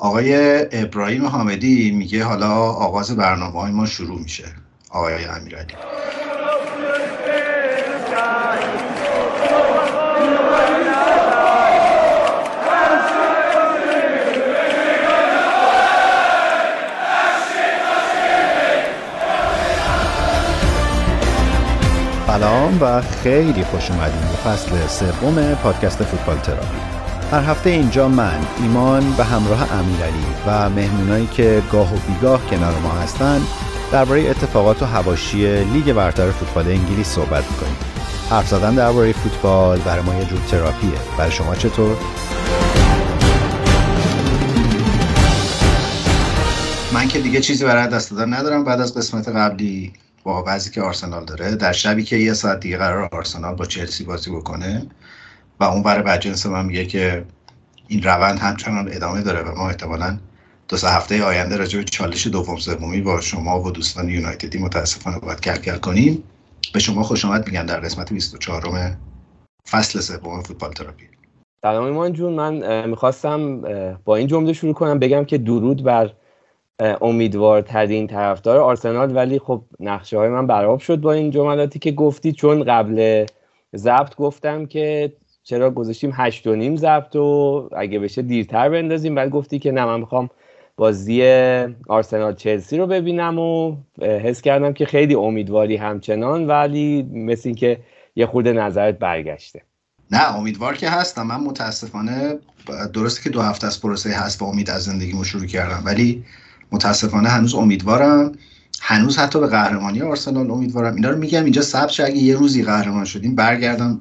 آقای ابراهیم حامدی میگه حالا آغاز برنامه های ما شروع میشه. آقای امیرعلی. سلام و خیلی خوش اومدیم به فصل سوم پادکست فوتبال تراپی. هر هفته اینجا من ایمان به همراه امیرعلی و مهمونایی که گاه و بیگاه کنار ما هستن درباره اتفاقات و هواشی لیگ برتر فوتبال انگلیس صحبت می‌کنیم. حرف زدن درباره فوتبال برای ما یه جور تراپیه. برای شما چطور؟ من که دیگه چیزی برای دست دادن ندارم. بعد از قسمت قبلی با بعضی که آرسنال داره در شبی که یه ساعت دیگه قرار آرسنال با چلسی بازی بکنه و اون برای بجنس من میگه که این روند همچنان ادامه داره و ما احتمالا دو سه هفته آینده راجع به چالش دوم سومی با شما و دوستان یونایتدی متاسفانه باید کل کل کنیم. به شما خوش آمد میگن در قسمت 24 فصل سوم فوتبال تراپی. سلام ایمان جون من می‌خواستم با این جمله شروع کنم بگم که درود بر امیدوارترین طرفدار آرسنال ولی خب نقشه های من براب شد با این جملاتی که گفتی. چون قبل ضبط گفتم که چرا گذاشتیم هشت و نیم ضبط و اگه بشه دیرتر بندازیم. بعد گفتی که نه من می‌خوام بازی آرسنال چلسی رو ببینم و حس کردم که خیلی امیدواری همچنان ولی مثل اینکه یه خورده نظرت برگشته. نه امیدوار که هستم من متاسفانه درسته که دو هفته از پروسه هست و امید از زندگیمو شروع کردم ولی متاسفانه هنوز امیدوارم. هنوز حتی به قهرمانی آرسنال امیدوارم. اینا رو میگم اینجا ثبت اگه یه روزی قهرمان شدیم برگردم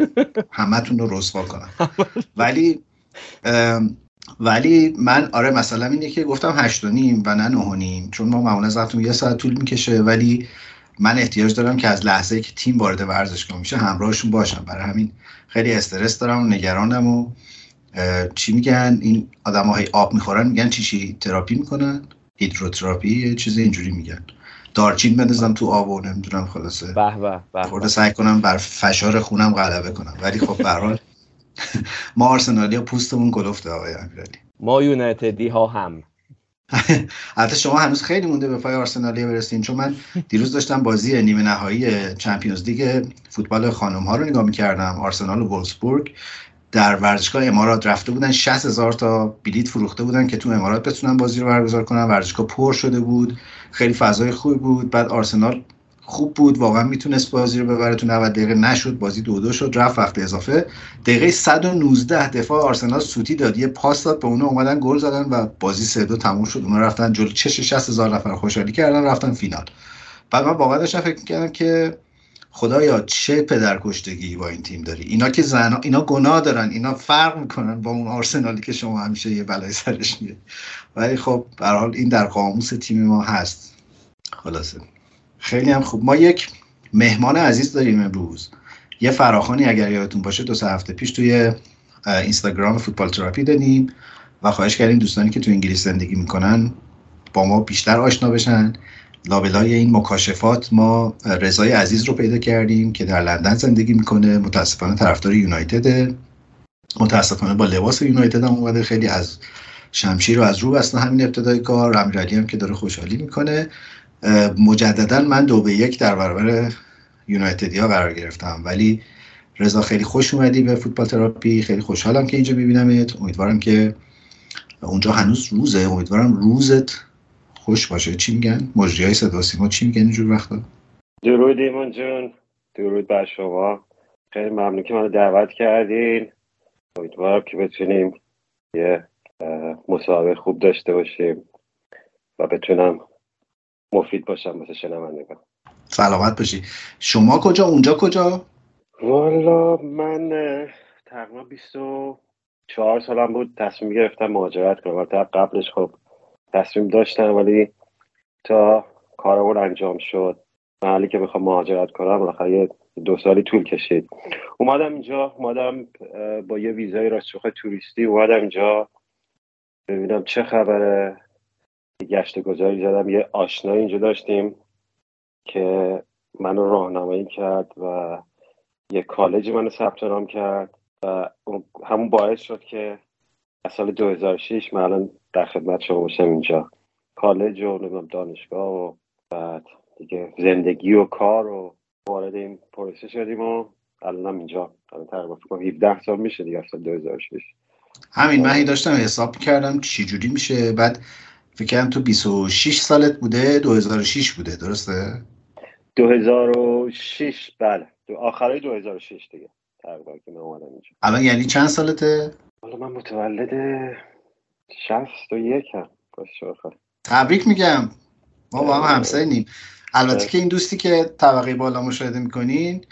همتون رو رسوا کنم. ولی ولی من آره مثلا اینه که گفتم هشت و نیم و نه نه و نیم چون ما معمولا زبطمون یه ساعت طول می‌کشه ولی من احتیاج دارم که از لحظه که تیم وارد ورزشگاه میشه همراهشون باشم. برای همین خیلی استرس دارم و نگرانم و چی میگن؟ این آدم های آب می‌خورن میگن چی چی تراپی می‌کنن؟ هیدروتراپی یه چیز اینجوری میگن. دارچین بندازم تو آب و نمی‌دونم خلاصه. به به سعی کنم بر فشار خونم غلبه کنم. ولی خب به حال ما آرسنالی پوستمون گلفته آقای امیرعلی. ما یونایتدی ها هم. البته شما هنوز خیلی مونده به پای آرسنالی برسین. چون من دیروز داشتم بازی نیمه نهایی چمپیونز لیگ فوتبال خانم ها رو نگاه می‌کردم. آرسنال و وولسبورگ در ورزشگاه امارات رفته بودن. 60 هزار تا بلیت فروخته بودن که تو امارات بتونن بازی رو برگزار کنن. ورزشگاه پر شده بود. خیلی فضای خوبی بود. بعد آرسنال خوب بود. واقعا می‌تونست بازی رو ببره. تو 90 دقیقه نشد. بازی دو دو شد. رفت وقت اضافه. دقیقه 119 دفاع آرسنال سوتی داد. یه پاس داد. به اونا اومدن گل زدن و بازی 3 دو تموم شد. اونا رفتن جلو. چش 60 هزار نفر خوشحالی کردن. رفتن فینال. بعد من واقعا داشتم فکر می‌کردم که خدایا چه پدرکشتگی با این تیم داری؟ اینا که زن اینا گناه دارن اینا فرق می‌کنن با اون آرسنالی که شما همیشه یه بلای سرش میاد ولی خب به حال این در قاموس تیم ما هست. خلاصه. خیلی هم خوب. ما یک مهمان عزیز داریم امروز. یه فراخانی اگر یادتون باشه دو سه هفته پیش توی اینستاگرام فوتبال تراپی دادیم و خواهش کردیم دوستانی که تو انگلیس زندگی می‌کنن با ما بیشتر آشنا بشن. لابلای این مکاشفات ما رضای عزیز رو پیدا کردیم که در لندن زندگی می‌کنه متاسفانه طرفدار یونایتده. متاسفانه با لباس یونایتد هم اومده. خیلی از شمشیر رو از رو بسته همین ابتدای کار. امیرعلی هم که داره خوشحالی می‌کنه. مجددا من دو به یک در برابر یونایتدی ها قرار گرفتم. ولی رضا خیلی خوش اومدی به فوتبال تراپی. خیلی خوشحالم که اینجا ببینمت. امیدوارم که اونجا هنوز روزه. امیدوارم روزت خوش باشه. چی میگن؟ مجری های صدا سیما چی میگن اینجور وقتا؟ درود ایمان جون. درود بر شما. خیلی ممنون که منو دعوت کردین. امیدوارم که بتونیم یه مسابقه خوب داشته باشیم و بتونم مفید باشم مثل شنوندگان. سلامت باشی. شما کجا؟ اونجا کجا؟ والا من تقریبا 24 سالم بود. تصمیم گرفتم مهاجرت کنم. قبلش خب تصمیم داشتم ولی تا کارمون انجام شد محلی که می‌خوام مهاجرت کنم بالاخره دو سالی طول کشید. اومدم اینجا اومدم با یه ویزای راستشوخ توریستی اومدم اینجا. ببینم چه خبره. گشت گذاری زدم. یه آشنایی اینجا داشتیم که منو راهنمایی کرد و یه کالجی منو ثبت نام کرد و همون باعث شد که از سال 2006 من الان در خدمت شما باشم اینجا. کالج و نمی‌دونم دانشگاه و بعد دیگه زندگی و کار و وارد این پروسه شدیم و الانم اینجا. الان تقریبا فکر کنم 17 سال میشه دیگه اصلا 2006 همین من داشتم حساب کردم چی جوری میشه. بعد فکر کردم تو 26 سالت بوده 2006 بوده درسته؟ 2006 بله. آخرای 2006 دیگه تقریبا که من اومدم اینجا. الان یعنی چند سالته؟ حالا من متولد 61 هم. باشه تبریک میگم. ما با هم همساییم البته که این دوستی که طبقه بالا مشاهده می‌کنین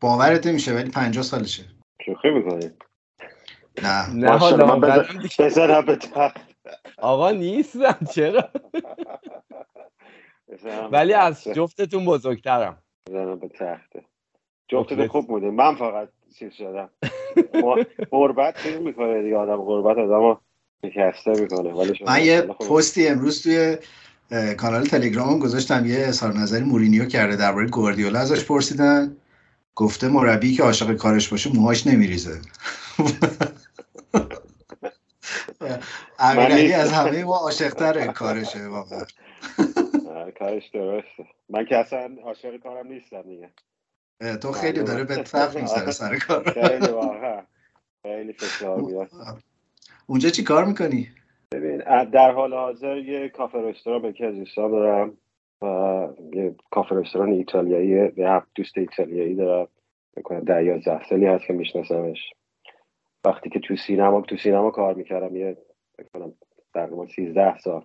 باورت نمیشه ولی 50 سالشه. شوخی می‌کنی؟ نه. نه حالا من بذارم به آقا نیستم. چرا؟ ولی از جفتتون بزرگترم. بزنم به تخته. جفتتون خوب بوده من فقط چیز شدم. غربت چیز می‌کنه دیگه آدم غربت آدم من یه پستی امروز توی کانال تلگرامم گذاشتم. یه اظهار نظری مورینیو کرده درباره گواردیولا ازش پرسیدن. گفته مربی که عاشق کارش باشه موهاش نمیریزه. امیرعلی از همه ما عاشقتر کارشه واقعا. کارش درسته. من که اصلا عاشق کارم نیستم دیگه. تو خیلی داره به تفت می‌زنه سر کار خیلی واقعا. خیلی فشار میاد اونجا چی کار می‌کنی؟ ببین در حال حاضر یه کافه رستوران به از دوستان دارم و یه کافه رستوران ایتالیایی یه دوست ایتالیایی دارم. می‌کنم در یازده سالی هست که میشناسمش. وقتی که تو سینما تو سینما کار می‌کردم یه بکنم تقریبا 13 سال.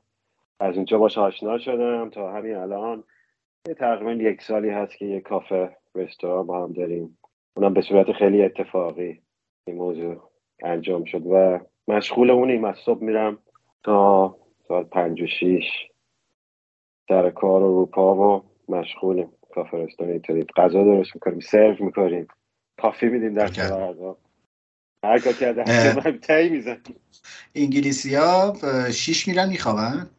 از اونجا باش آشنا شدم تا همین الان. یه تقریبا یک سالی هست که یه کافه رستوران با هم داریم. اونم به صورت خیلی اتفاقی این موضوع انجام شد و مشغول اونیم از صبح میرم تا ساعت پنج و شیش. سر کار و روپا و مشغولیم. کافه رستوران اینطوری غذا درست می‌کنیم. سرو می‌کنیم. کافی میدیم در کنار غذا. هر کار کرده تایی میزن انگلیسی ها شیش میرن میخوابن؟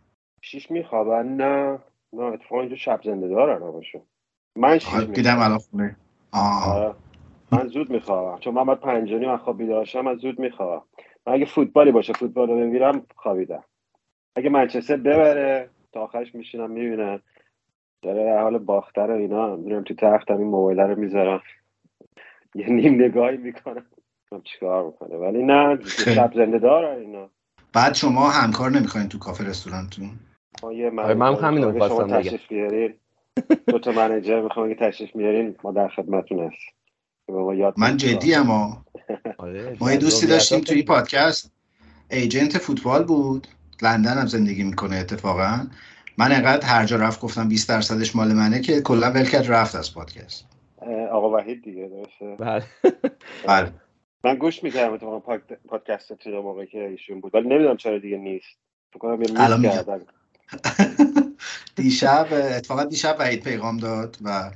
شیش میخوابن. نه. نه اتفاقا اینجا شب زنده دارن همشون من شیش دیدم الان خونه. آره. من زود میخوابم. چون من باید پنجانی من خواب بیدارشم من زود میخوابم. من اگه فوتبالی باشه فوتبال رو ببینم خوابیدم. اگه منچستر ببره تا آخرش میشینم می‌بینم داره در حال باختر اینا میرم تو تختم این موبایل رو می‌ذارم. یه نیم نگاهی می‌کنم. چیکار می‌کنه ولی نه شب زنده دارن اینا. بعد شما همکار نمی‌خواین تو کافه رستورانتون؟ آره، من هم همین رو می‌خواستم بگم. دو تا منیجر می‌خوام اگه تشریف میارین. ما در خدمتتون هست من جدی اما ما یه دوستی داشتیم توی پادکست. ایجنت فوتبال بود. لندن هم زندگی می‌کنه اتفاقا. من انقدر هر جا رفت گفتم 20 درصدش مال منه که کلا ول کرد رفت از پادکست. آقا وحید دیگه درسته؟ بله. بله. من گوش می‌کردم تو پادکست تو موقع که ایشون بود. ولی نمی‌دونم چرا دیگه نیست. فکر کنم یه دیشب اتفاقا دیشب وحید پیغام داد و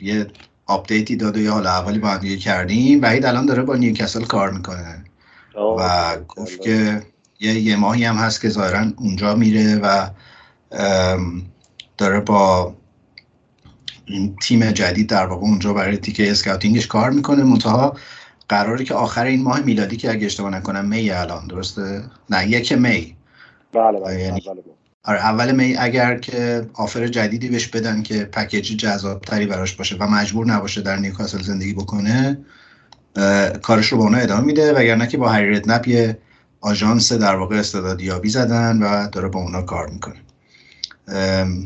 یه update ی داد و یه حال احوالی با هم کردیم. وحید الان داره با نیوکاسل کار می‌کنه. و گفت که یه یه ماهی هم هست که ظاهرا اونجا میره و داره با این تیم جدید در واقع اونجا برای تیکه اسکاوتینگش کار می‌کنه. منتها قراره که آخر این ماه میلادی که اگه اشتباه نکنم می الان درسته؟ نه یک می. بله بله, یعنی... آره اول می اگر که آفر جدیدی بهش بدن که پکیج جذاب تری براش باشه و مجبور نباشه در نیوکاسل زندگی بکنه کارش رو با اونا ادامه میده وگرنه که با هری ردنپ یه آژانس در واقع استعدادیابی زدن و داره با اونا کار می‌کنه.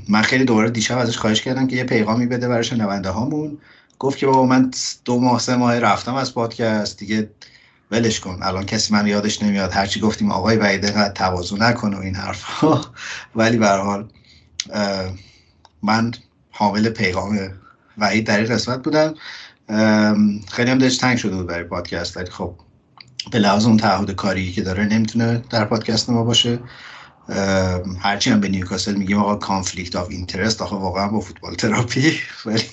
من خیلی دوباره دیشب ازش خواهش کردم که یه پیغامی بده برای شنونده هامون. گفت که بابا من دو ماه سه ماه رفتم از پادکست دیگه ولش کن. الان کسی من یادش نمیاد هرچی گفتیم آقای وعیده قد تواضع نکن و این حرفها ولی به حال من حامل پیغام وعید در این قسمت بودم. خیلی هم دلش تنگ شده بود برای پادکست ولی خب به لحاظ اون تعهد کاری که داره نمی‌تونه در پادکست ما باشه. هرچی هم به نیوکاسل میگیم آقا conflict of interest آقا واقعا با فوتبال تراپی. ولی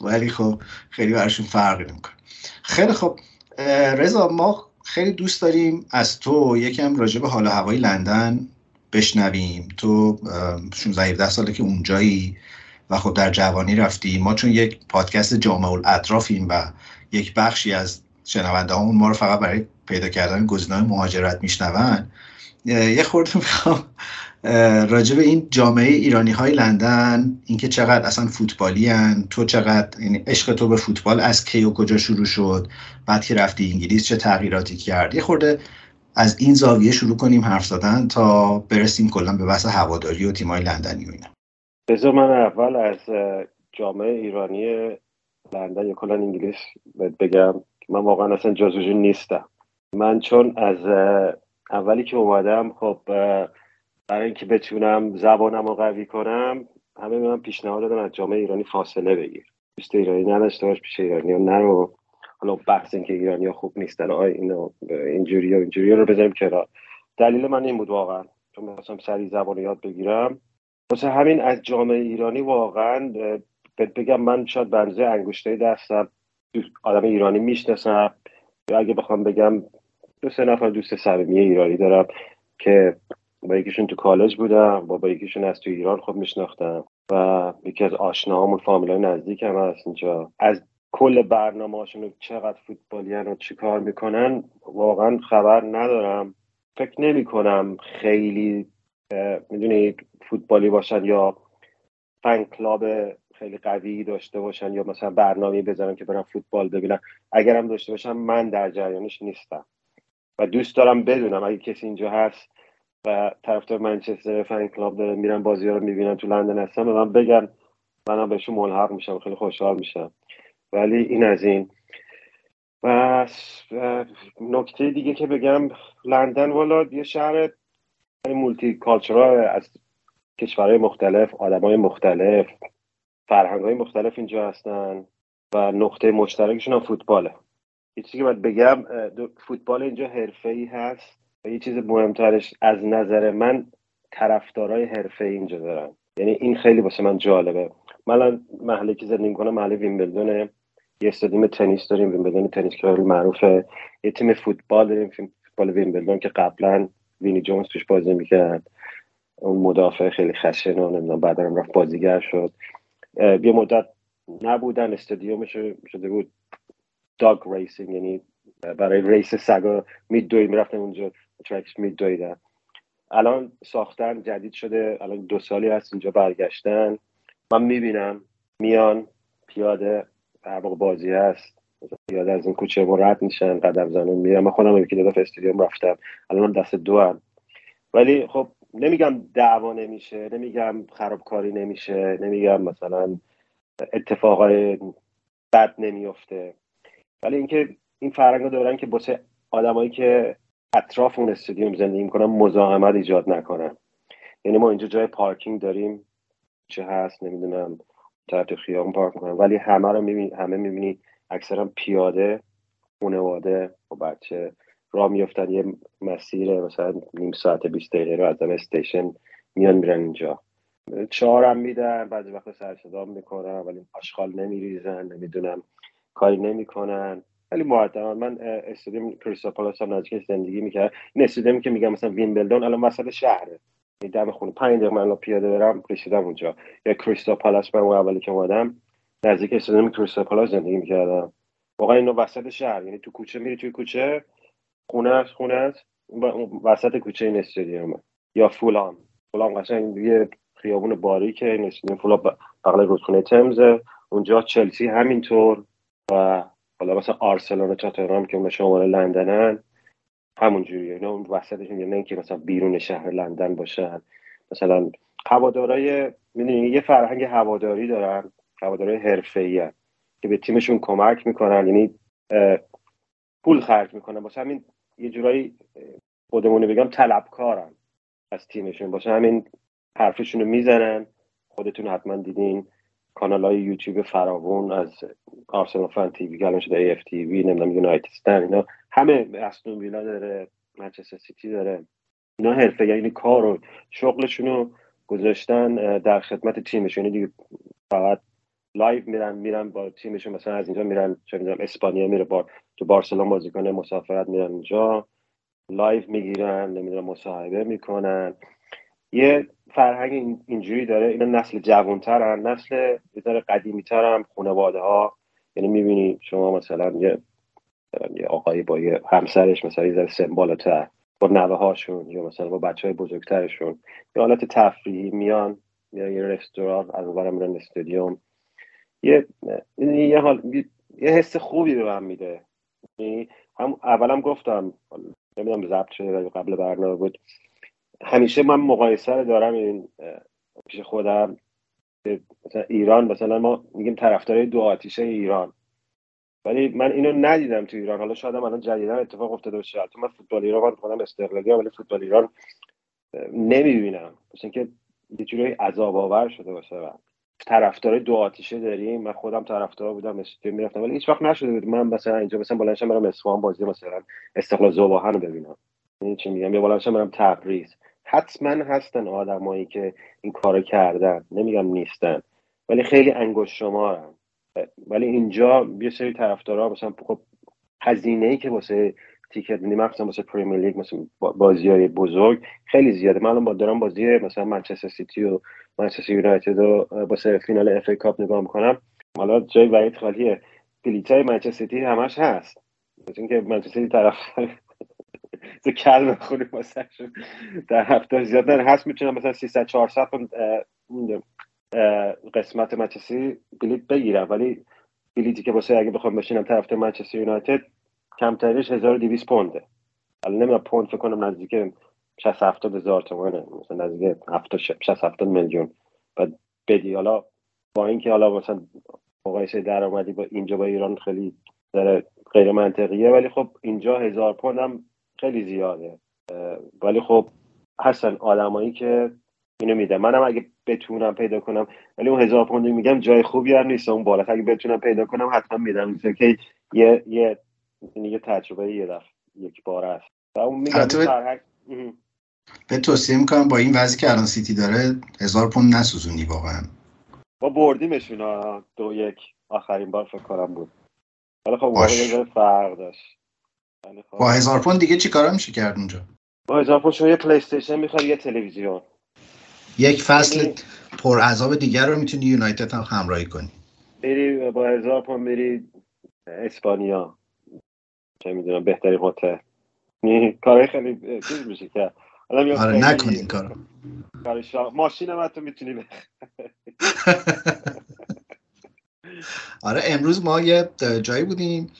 ولی خب خیلی براشون فرقی نمی‌کنه. خیلی خب رضا ما خیلی دوست داریم از تو یکم راجع به حال و هوای لندن بشنویم. تو 16 17 ساله که اونجایی و خب در جوانی رفتی. ما چون یک پادکست جامع‌الاطرافیم و یک بخشی از شنونده‌هامون ما رو فقط برای پیدا کردن گزینه‌های مهاجرت میشنون یه خورده می‌خوام راجع به این جامعه ایرانی های لندن اینکه چقدر اصلا فوتبالی هن. تو چقدر یعنی عشق تو به فوتبال از کی و کجا شروع شد بعد که رفتی انگلیس چه تغییراتی کرد یه خورده از این زاویه شروع کنیم حرف زدن تا برسیم کلا به بحث هواداری و تیمای لندنی و اینا بذار من اول از جامعه ایرانی لندن یا کلا انگلیس بگم من واقعا اصلا جزوجی نیستم من چون از اولی که اومدم خب برای اینکه بتونم زبانم رو قوی کنم همه به من پیشنهاد دادن از جامعه ایرانی فاصله بگیر. دوست ایرانی نداشته باش پیش ایرانی ها نرو. حالا بحث اینکه ایرانی ها خوب نیستن آی اینو اینجوری و اینجوری رو بذاریم کنار. دلیل من این بود واقعا. چون مثلا سری زبان یاد بگیرم. واسه همین از جامعه ایرانی واقعا بگم من شاید بنزه انگشته دستم. آدم ایرانی می‌شناسم. یا اگه بخوام بگم دو سه نفر دوست صمیمی ایرانی دارم که با یکیشون تو کالج بودم با با یکیشون از تو ایران خود میشناختم و یکی از آشناهامون فامیلای نزدیک هم هست اینجا. از کل برنامه چقدر فوتبالی و چی کار می‌کنن واقعا خبر ندارم. فکر نمی کنم خیلی می‌دونید فوتبالی باشن یا فن کلاب خیلی قوی داشته باشن یا مثلا برنامه بزنن که برن فوتبال ببینن. اگرم داشته باشن من در جریانش نیستم. و دوست دارم بدونم اگه کسی اینجا هست طرفدار منچستر فن کلاب داره. میرن بازی ها رو می‌بینن تو لندن هستن به من بگن منم بهشون ملحق میشم خیلی خوشحال میشم. ولی این از این. و نکته دیگه که بگم لندن والا یه شهر مولتی کالچرال از کشورهای مختلف آدمای مختلف فرهنگ های مختلف اینجا هستن و نقطه مشترکشون هم فوتباله. یه چیزی که باید بگم فوتبال اینجا حرفه ای هست. یه چیز مهمترش از نظر من طرفدارای حرفه ای اینجا دارن. یعنی این خیلی واسه من جالبه. من محله که زندگی کنم محله ویمبلدونه. یه استادیوم تنیس داریم ویمبلدون تنیس که معروفه. یه تیم فوتبال داریم فوتبال ویمبلدون که قبلا وینی جونز توش بازی می‌کرد. اون مدافع خیلی خشن و نمی‌دونم بعد رفت بازیگر شد. یه مدت نبودن استادیومش شده بود. dog racing یعنی برای race سگا میدوی می‌رفتن اونجا. ترکش میدویدن الان ساختن جدید شده. الان دو سالی هست اینجا برگشتن. من می‌بینم. میان. پیاده. هر بازی هست. پیاده از این کوچه ما رد میشن. قدم زنون میرم من خودم یکی دو استادیوم رفتم. الان دست دو هم. ولی خب نمیگم دعوا نمیشه. نمیگم خرابکاری نمیشه. نمیگم مثلا اتفاقای بد نمیفته ولی اینکه این فرنگ دارن که بسه آدمایی که اطراف اون استادیوم زندگی می‌کنن مزاحمت ایجاد نکنن. یعنی ما اینجا جای پارکینگ داریم. چه هست نمی‌دونم. طرف خیابون پارک می‌کنن. ولی همه رو می‌بینی همه می‌بینی اکثرا پیاده خانواده و بچه راه میفتن یه مسیر مثلا نیم ساعت 20 دقیقه رو از استیشن میان میرن اینجا. چهارم میدن بعضی وقت سر صدا می‌کنن ولی آشغال نمیریزن نمی‌دونم. کاری نمی‌کنن. ولی معدل من استادیوم کریستال پالاس هم نزدیک زندگی می‌کرد. این استادیومی که میگم مثلا وینبلدون الان وسط شهره. این دم خونه. پنج دقیقه من پیاده برم رسیدم اونجا. یا کریستال پالاس من اولی که اومدم نزدیک استادیوم کریستال پالاس زندگی می‌کردم. واقعا اینو وسط شهر. یعنی تو کوچه میری توی کوچه خونه است خونه است. وسط کوچه این استادیومه. یا فولان فولان قشنگ یه خیابون باریکه این استادیوم فولان بغل رودخونه تمزه. اونجا چلسی همینطور و حالا مثلا آرسنال و تاتنهام که اون شمال لندنن همون جوریه. اینا اون وسطش نه اینکه مثلا بیرون شهر لندن باشن. مثلا هوادارای می‌دونی یه فرهنگ هواداری دارن هوادارای حرفه‌ای که به تیمشون کمک می‌کنن. یعنی پول خرج می‌کنن. واسه همین یه جورایی خودمونو بگم طلبکارن از تیمشون. باشه همین حرفشون رو می‌زنن. خودتون حتما دیدین. کانال های یوتیوب فراوون از Arsenal Fan TV الان شده AFTV نمی‌دونم United Stand اینا همه استون ویلا داره منچستر سیتی داره اینا حرفه یعنی کار و شغلشون رو گذاشتن در خدمت تیمشون. یعنی دیگه فقط live میرن میرن با تیمشون مثلا از اینجا میرن چه می‌دونم اسپانیا میره با تو بارسلون بازی کنه مسافرت میرن اینجا live می‌گیرن نمی‌دونم مصاحبه می‌کنن. یه فرهنگ اینجوری داره اینا نسل جوانترن نسل یه قدیمی تر خانواده ها یعنی می‌بینی شما مثلا یه یه آقایی با یه همسرش مثلا یه ذره سن بالاتر با نوه هاشون یا مثلا با بچه های بزرگترشون. یه حالت تفریحی میان یا یه رستوران از اونورم میرن استادیوم. یه یه حال یه حس خوبی به من میده. یعنی هم اولم گفتم نمی‌دونم ضبط شده قبل برنامه بود. همیشه من مقایسه رو دارم این پیش خودم. مثلا ایران مثلا ما میگیم طرفدارای دو آتیشه ایران. ولی من اینو ندیدم تو ایران. حالا شاید الان جدیدا اتفاق افتاده باشه. تو من فوتبال ایران خودم استقلالی ولی فوتبال ایران نمی‌بینم. مثل اینکه یه جوری عذاب آور شده باشه طرفدار دو آتیشه داریم. من خودم طرفدار بودم استودیو می‌رفتم. ولی هیچ وقت نشده بود. من مثلا اینجا مثلا بلندشم برم اصفهان بازی مثلا استقلال زوباهن رو ببینم. این چی میگم؟ یا بلندشم برم تبریز. حتما هستن آدمایی که این کارو کردن. نمیگم نیستن ولی خیلی انگشت شمارن. ولی اینجا یه سری طرفدارا مثلا خب هزینه ای که واسه ticket میدیم مثلا واسه Premier League مثلا بازی های بزرگ خیلی زیاده. من با دارم بازی مثلا منچستر سیتی و منچستر یونایتد و واسه فینال FA Cup نگاه می‌کنم. حالا جای وحید خالیه. های منچستر سیتی همش هست. مثل اینکه منچستر سیتی طرف تو کل بخونیم واسه در هفته زیاد هست می‌تونم مثلا 300 400 قسمت منچستر بلیت بگیرم. ولی بلیتی که واسه اگه بخوام بشینم طرف منچستر یونایتد کمترش 1200 پونده. الان نمی‌دونم پوند فکر کنم نزدیک 60 70 هزار تومانه. مثلا نزدیک 70 60 70 میلیون. بعد بدی. حالا با اینکه حالا مثلا مقایسه درآمدی با اینجا با ایران خیلی داره غیر منطقیه ولی خب اینجا هزار پوند هم خیلی زیاده. ولی خب هستن آدمایی که اینو میده منم اگه بتونم پیدا کنم ولی اون هزار پوند میگم جای خوبی هم نیست. اون بالا اگه بتونم پیدا کنم حتما میدم که یه یه یه تجربه یه دفعه یک بار است. و اون میگم به توصیه می‌کنم با این وضعی که الان سیتی داره هزار پوند نسوزونی واقعا. با بردیمشون دو یک. آخرین بار فکر کنم بود. ولی خب واقعا فرق داشت. با هزار پوند دیگه چی کارا میشه کرد اونجا؟ با هزار پوند شما یه PlayStation می‌خواد یه تلویزیون. یک فصل یعنی پر عذاب دیگر رو می‌تونی یونایتد هم همراهی کنی. بری با هزار پوند بری اسپانیا. چه می‌دونم بهترین هتل. کارهای خیلی چیز میشه که آره نکن این کارو. ماشین هم تو می‌تونی آره امروز ما یه جایی بودیم.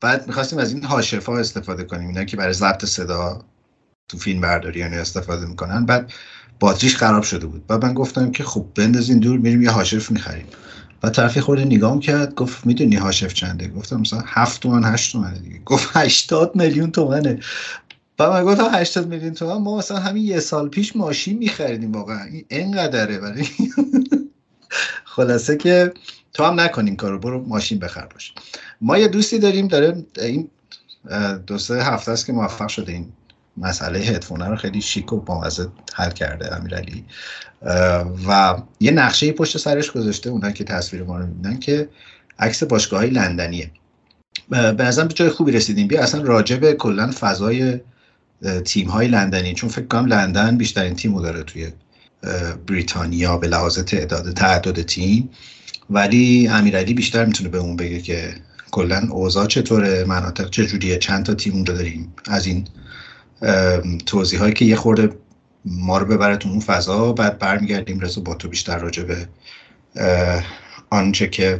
بعد می‌خواستیم از این هاشفا استفاده کنیم اینا که برای ضبط صدا تو فیلم برداری یعنی استفاده می‌کنن. بعد باتریش خراب شده بود. بعد من گفتم که خب بندازین دور میریم یه هاشف می‌خریم. و طرفی خورده نگام کرد گفت می‌دونی هاشف چنده؟ گفتم مثلا هفت تومن هشت تومنه دیگه. گفت هشتاد میلیون تومنه. و من گفتم 80 میلیون تومن؟ ما مثلا همین یه سال پیش ماشین میخریدیم واقعا. این انقدره برای خلاصه که تو هم نکنیم کارو برو ماشین بخر باش. ما یه دوستی داریم داره این دو سه هفته است که موفق شده این مسئله هدفونه رو خیلی شیک و بامزه حل کرده امیرعلی. و یه نقشه پشت سرش گذاشته اونها که تصویر ما رو می‌بینن که عکس باشگاه لندنیه. به نظرم به جای خوبی رسیدیم. بیا اصلا راجع به کلا فضای تیم های لندنی چون فکر کنم لندن بیشترین تیمو داره توی بریتانیا به لحاظ تعداد تعداد تیم. ولی امیرعلی بیشتر می‌تونه به اون بگه که کلا اوضاع چطوره؟ مناطق چجوریه؟ چند تا تیم اونجا داریم؟ از این توضیح هایی که یه خورده ما رو ببره تو اون فضا بعد برمیگردیم رسو با تو بیشتر راجع به آنچه که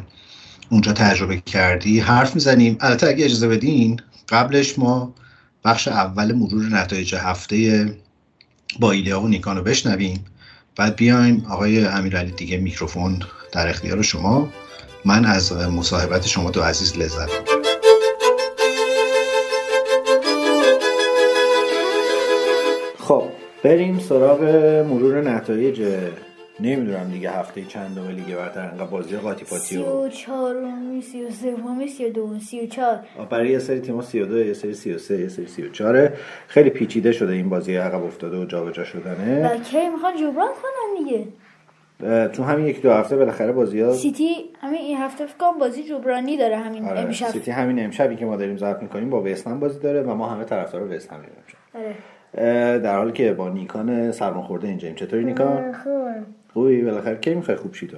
اونجا تجربه کردی. حرف می‌زنیم. البته اگه اجازه بدین قبلش ما بخش اول مرور نتایج هفته با ایلیا و نیکان رو بشنویم. بعد بیایم آقای امیرعلی دیگه میکروفون در اختیار شما. من از مصاحبت شما دو عزیز لذت خب بریم سراغ مرور نتایج نمی‌دونم دیگه هفته چند دومه لیگ برتر انقدر بازی قاطی پاتی و 34 33 32 34 برای یه سری تیم‌ها 32 یه سری 33 یه سری 34 خیلی پیچیده شده این بازی عقب افتاده و جابجا شدنه. و کی می‌خوان جبران کنن دیگه. تو همین یک دو هفته بالاخره بازی ها سیتی همین این هفته فکر بازی جبرانی داره همین آره. امشب. سیتی همین امشبی که ما داریم ضبط می‌کنیم با وستهم بازی داره و ما همه طرفدار وست هم آره. در حالی که با نیکان سرماخورده اینجاییم چطوری نیکان؟ خوبه خوبی؟ بالاخره کی می‌خوای خوب شی تو؟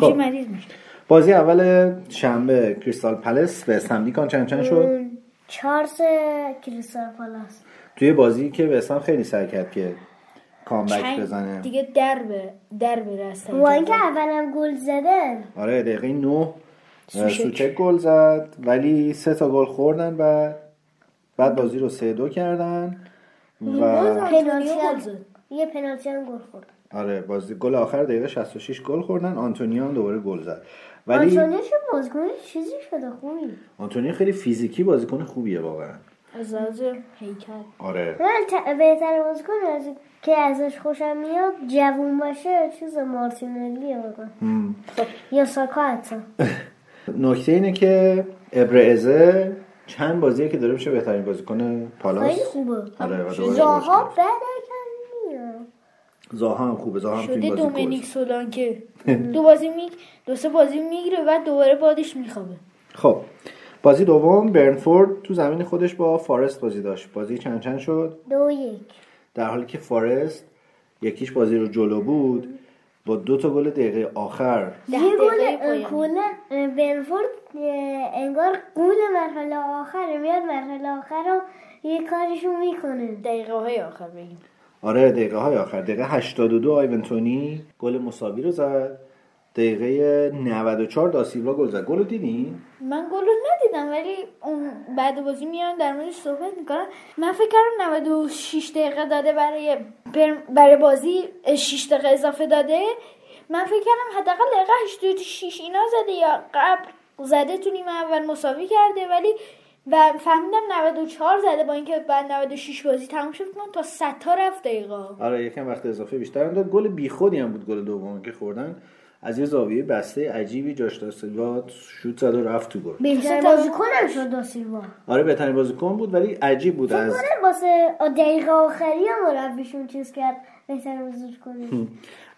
خب. مریض میشه. بازی اول شنبه کریستال پلس وستهم نیکان چند چند شد؟ چهار کریستال پلس توی بازی که وستهم خیلی سعی کرد که comeback چند- بزنه. دیگه در به در به رستن با اینکه اولم گل زدن آره دقیقه 9 سوچک. گل زد ولی سه تا گل خوردن بعد. بعد بازی رو سه دو کردن و پنالتی گل هم زد. یه پنالتی هم گل خورد. آره بازی گل آخر دقیقه 66 گل خوردن. آنتونیو هم دوباره گل زد. ولی آنتونیو چه بازیکن چیزی شده خوبی. آنتونیو خیلی فیزیکی بازیکن خوبیه واقعا. از لحاظ هیکل. آره. من ت- بهتر بازیکن از که ازش خوشم میاد جوون باشه چیز مارتینلیه واقعا هم. یا ساکا حتی. نکته اینه که ابرزه چند بازیه که داره میشه بهترین بازیکن پالاس؟ خیلی خوبه. آره دوباره زاها زاها هم خوبه زاها هم شده بازی دومینیک گل سولانکه. دو بازی میگ دو سه بازی می‌گیره و دوباره بادش میخوابه. خب. بازی دوم برنفورد تو زمین خودش با فارست بازی داشت. بازی چند چند شد؟ دو یک. در حالی که فارست یکیش بازی رو جلو بود با دو تا گل دقیقه آخر. یه دقیقه گل. کل بنفورد انگار گول مرحله آخره میاد مرحله آخر رو یه کارشون می‌کنه. دقیقه های آخر بگیم. آره دقیقه های آخر دقیقه 82 آیونتونی گل مساوی رو زد. دقیقه 94 داسیلوا گل زد گل دیدی؟ من گل رو ندیدم ولی اون بعد بازی میان در موردش صحبت می‌کنن. من فکر کردم 96 دقیقه داده برای برای بازی 6 دقیقه اضافه داده. من فکر کردم حداقل دقیقه 86 اینا زده یا قبل زده تو نیمه اول مساوی کرده ولی و فهمیدم 94 زده با اینکه بعد 96 بازی تموم شد من تا 100 تا رفت دقیقه. آره یکم وقت اضافه بیشتر هم داد. گل بیخودی هم بود گل دوم که خوردن. از یه زاویه بسته عجیبی جاش داسیلوا شوت زد و رفت تو گل. بهتر بازیکنم شد داسیلوا آره بهترین بازیکن بود ولی عجیب بود از واسه دقیقه آخری هم مربیشون چیز کرد بهتر بازیکن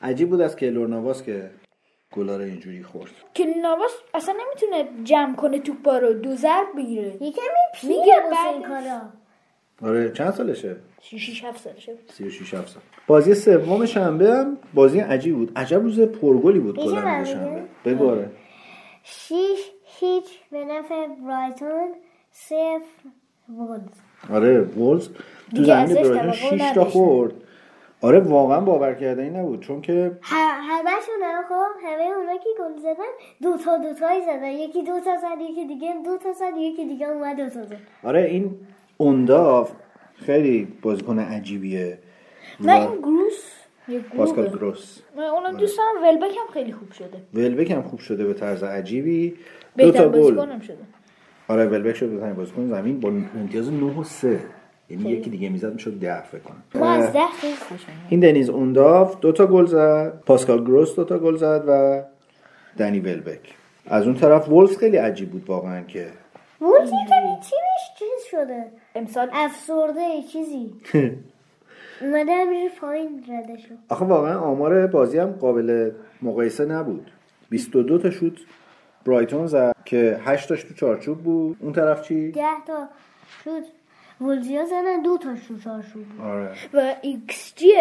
عجیب بود از کیلور نواس که گلا رو اینجوری خورد. که نواس اصلا نمی‌تونه جمع کنه توپا رو دو ضرب بگیره. یکمی میگه واسه بعدش- این کارا. آره چند سالشه؟ 6 7 سالشه. 36 7 سال. بازی سوم شنبه هم بازی عجیب بود. عجب روز پرگلی بود کلا روز؟ شنبه. بگو آره. شیش هیچ به نفع برایتون صفر وولز آره وولز تو زمین برایتون توقع 6 تا. خورد. آره واقعا باور کردنی نبود. چون که همشون هم خب همه اونا که گل زدن دو تا دو تایی زدن. یکی دو تا زد یکی دیگه دو تا زد یکی دیگه اومد دو تا زد. آره این اونداف خیلی بازیکن عجیبیه. و این گروس پاسکال گروس. اونم دوست دارم ولبک هم خیلی خوب شده. ولبک هم خوب شده به طرز عجیبی. دو تا گل. شده. آره ولبک شد بهترین بازیکن زمین با امتیاز 9 و 3 یعنی یکی دیگه می‌زد می‌شد 10 فکر کنم. ما از ده خیلی این دنیز اونداف دو تا گل زد. پاسکال گروس دو تا گل زد و دنی ولبک. از اون طرف وولز خیلی عجیب بود واقعا که وولز یکمی تیمش چیز شده. امسال؟ افسرده چیزی. اومده همینجوری پایین رده شد آخه واقعا آمار بازی هم قابل مقایسه نبود. 22 تا شوت برایتون زد که 8 تاش تو چارچوب بود. اون طرف چی؟ ده تا شوت وولزیا زدن دو تا شد چهار شد آره. و ایکس جی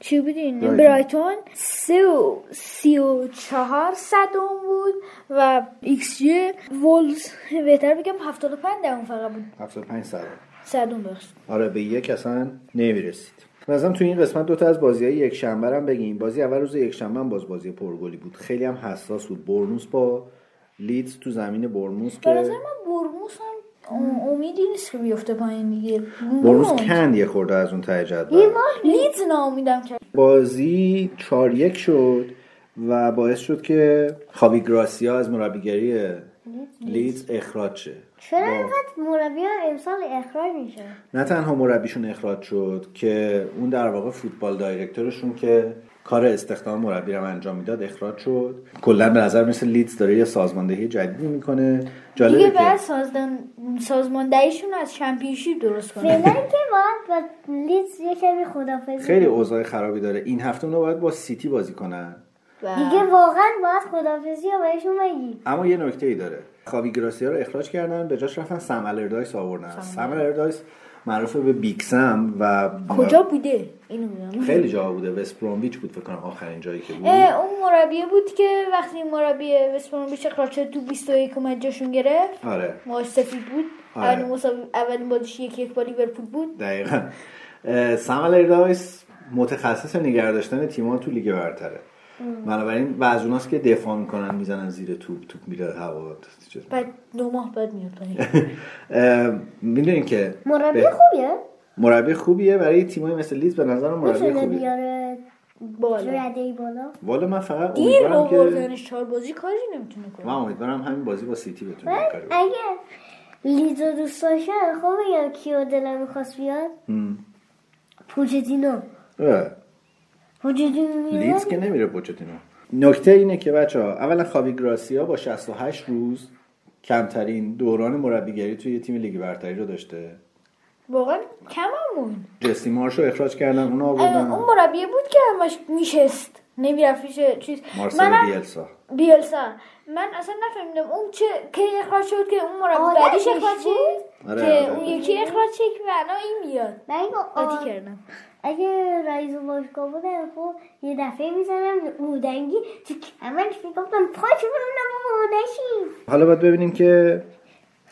چی بودین؟ برایتون. برایتون سه و سی و چهار صدم بود و ایکس جی وولز بهتر بگم هفتاد و پنج دهم فقط بود. 75 صد صدم. بخشت آره به یک اصلا نمی‌رسید. مثلا تو این قسمت دوتا از بازی های یک شنبه هم بگیم. بازی اول روز یک شنبه هم باز بازی پرگلی بود. خیلی هم حساس بود. برنوس با لیدز تو زمین برنوس که برموس هم امیدی نیست که بیفته پایین دیگه. موند. کند یه خورده از اون ته جدول. لیدز ناامیدم کرد بازی 4 یک شد و باعث شد که خاوی گراسیا از مربیگری لیدز اخراج شه. چرا اینقدر مربی ها امسال اخراج میشه؟ نه تنها مربیشون اخراج شد که اون در واقع football director شون که کار استخدام مربی رو انجام می‌داد اخراج شد. کلا به نظر مثل لیدز داره یه سازماندهی جدیدی می‌کنه. جالبه دیگه که بعد سازدن سازماندهیشون از Championship درست کنه. فعلا که باید با لیدز یه کمی خداحافظی خیلی اوضاع خرابی داره. این هفته اونا باید با سیتی بازی کنن. و دیگه واقعا باید خدافزی رو بهشون بگی اما یه نکته ای داره. خاوی گراسیا رو اخراج کردن به جاش رفتن. سم الردایس آوردن. سم الردایس معروف به بیکسم و کجا بوده؟ اینو می‌دونم. خیلی جا بوده. وست برومویچ بود فکر کنم آخرین جایی که بود. اون مربی بود که وقتی مربی وست برومویچ اخراج شد تو 21 اومد جاشون گرفت. آره. ماش سفید بود. آره. اولین مساوی اولین بازیش یک یک با لیورپول بود. دقیقا. سم الاردایس متخصص نگه داشتن تیم‌ها تو لیگ برتره. بنابراین و از اوناست که دفاع می‌کنن می‌زنن زیر توپ توپ میره هوا. بعد دو ماه بعد میاد می‌دونین که مربی به- خوبیه؟ مربی خوبیه برای تیمای مثل لیدز به نظرم مربی خوبیه. بالا. بالا؟ والا من فقط دیر امیدوارم که آوردنش چهار بازی کاری نمی‌تونه من کنه امیدوارم همین بازی با سیتی بتونه من کاری بکنه. اگه لیدزو دوست داشتم خب بگم کیو دلم می‌خواست بیاد. پوچتینو لیدز که نمیره پوچتینو. نکته اینه که بچه ها اولا خاوی گراسیا با 68 روز کمترین دوران مربیگری توی تیم لیگ برتری رو داشته. واقعا کم هم بود جسی مارشو اخراج کردن اون آوردن. اون مربی بود که همش میشست. نمی‌رفت چیز. مارسلو منم بیلسا. بیلسا. من اصلا نفهمیدم اون چه کی اخراج شد که اون مربی آدمش بعدیش اخراج؟ شد؟ آره، که آره. اون یکی اخراج شد که الان این میاد. من آ- کردم. اگه رئیس باشگاه بودم خب یه دفعه می‌زنم اودنگی تو کمرش می‌گفتم پاچ برونم نشیم حالا باید ببینیم که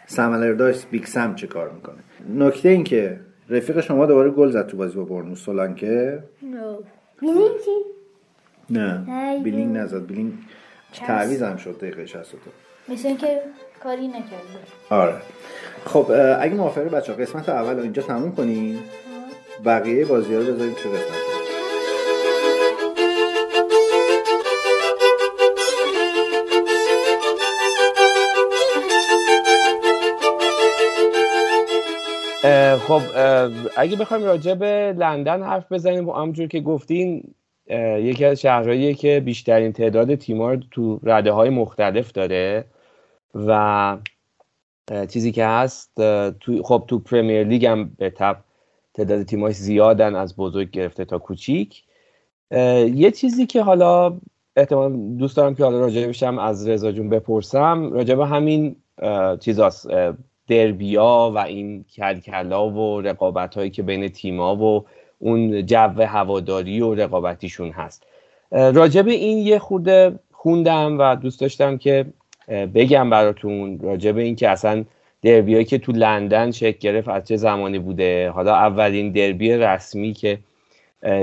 سملر داشت بیگ سم چه کار می‌کنه. نکته این که رفیق شما دوباره گل زد تو بازی با برنوس سولانکه. بینیم چی؟ نه بیلینگ نزد. بیلینگ تعویض هم شد دقیقه 62 مثل اینکه کاری نکرده آره. خب اگه موافقه بچه قسمت اول رو اینجا تموم کنیم. بقیه بازی رو بذاریم چه قسمت خب اگه بخوایم راجع به لندن حرف بزنیم همونجور که گفتین یکی از شهرهاییه که بیشترین تعداد تیم‌ها رو تو رده های مختلف داره و چیزی که هست تو خب تو پرمیر لیگ هم به تب تعداد تیم‌هاش زیادن از بزرگ گرفته تا کوچیک. یه چیزی که حالا احتمال دوست دارم که حالا راجع بشم از رضا جون بپرسم راجع به همین چیزاست دربیا و این کلکلا و رقابت هایی که بین تیما و اون جو هواداری و رقابتیشون هست. به این یه خورده خوندم و دوست داشتم که بگم براتون راجع به این که اصلا دربیایی که تو لندن شکل گرفت از چه زمانی بوده. حالا اولین دربی رسمی که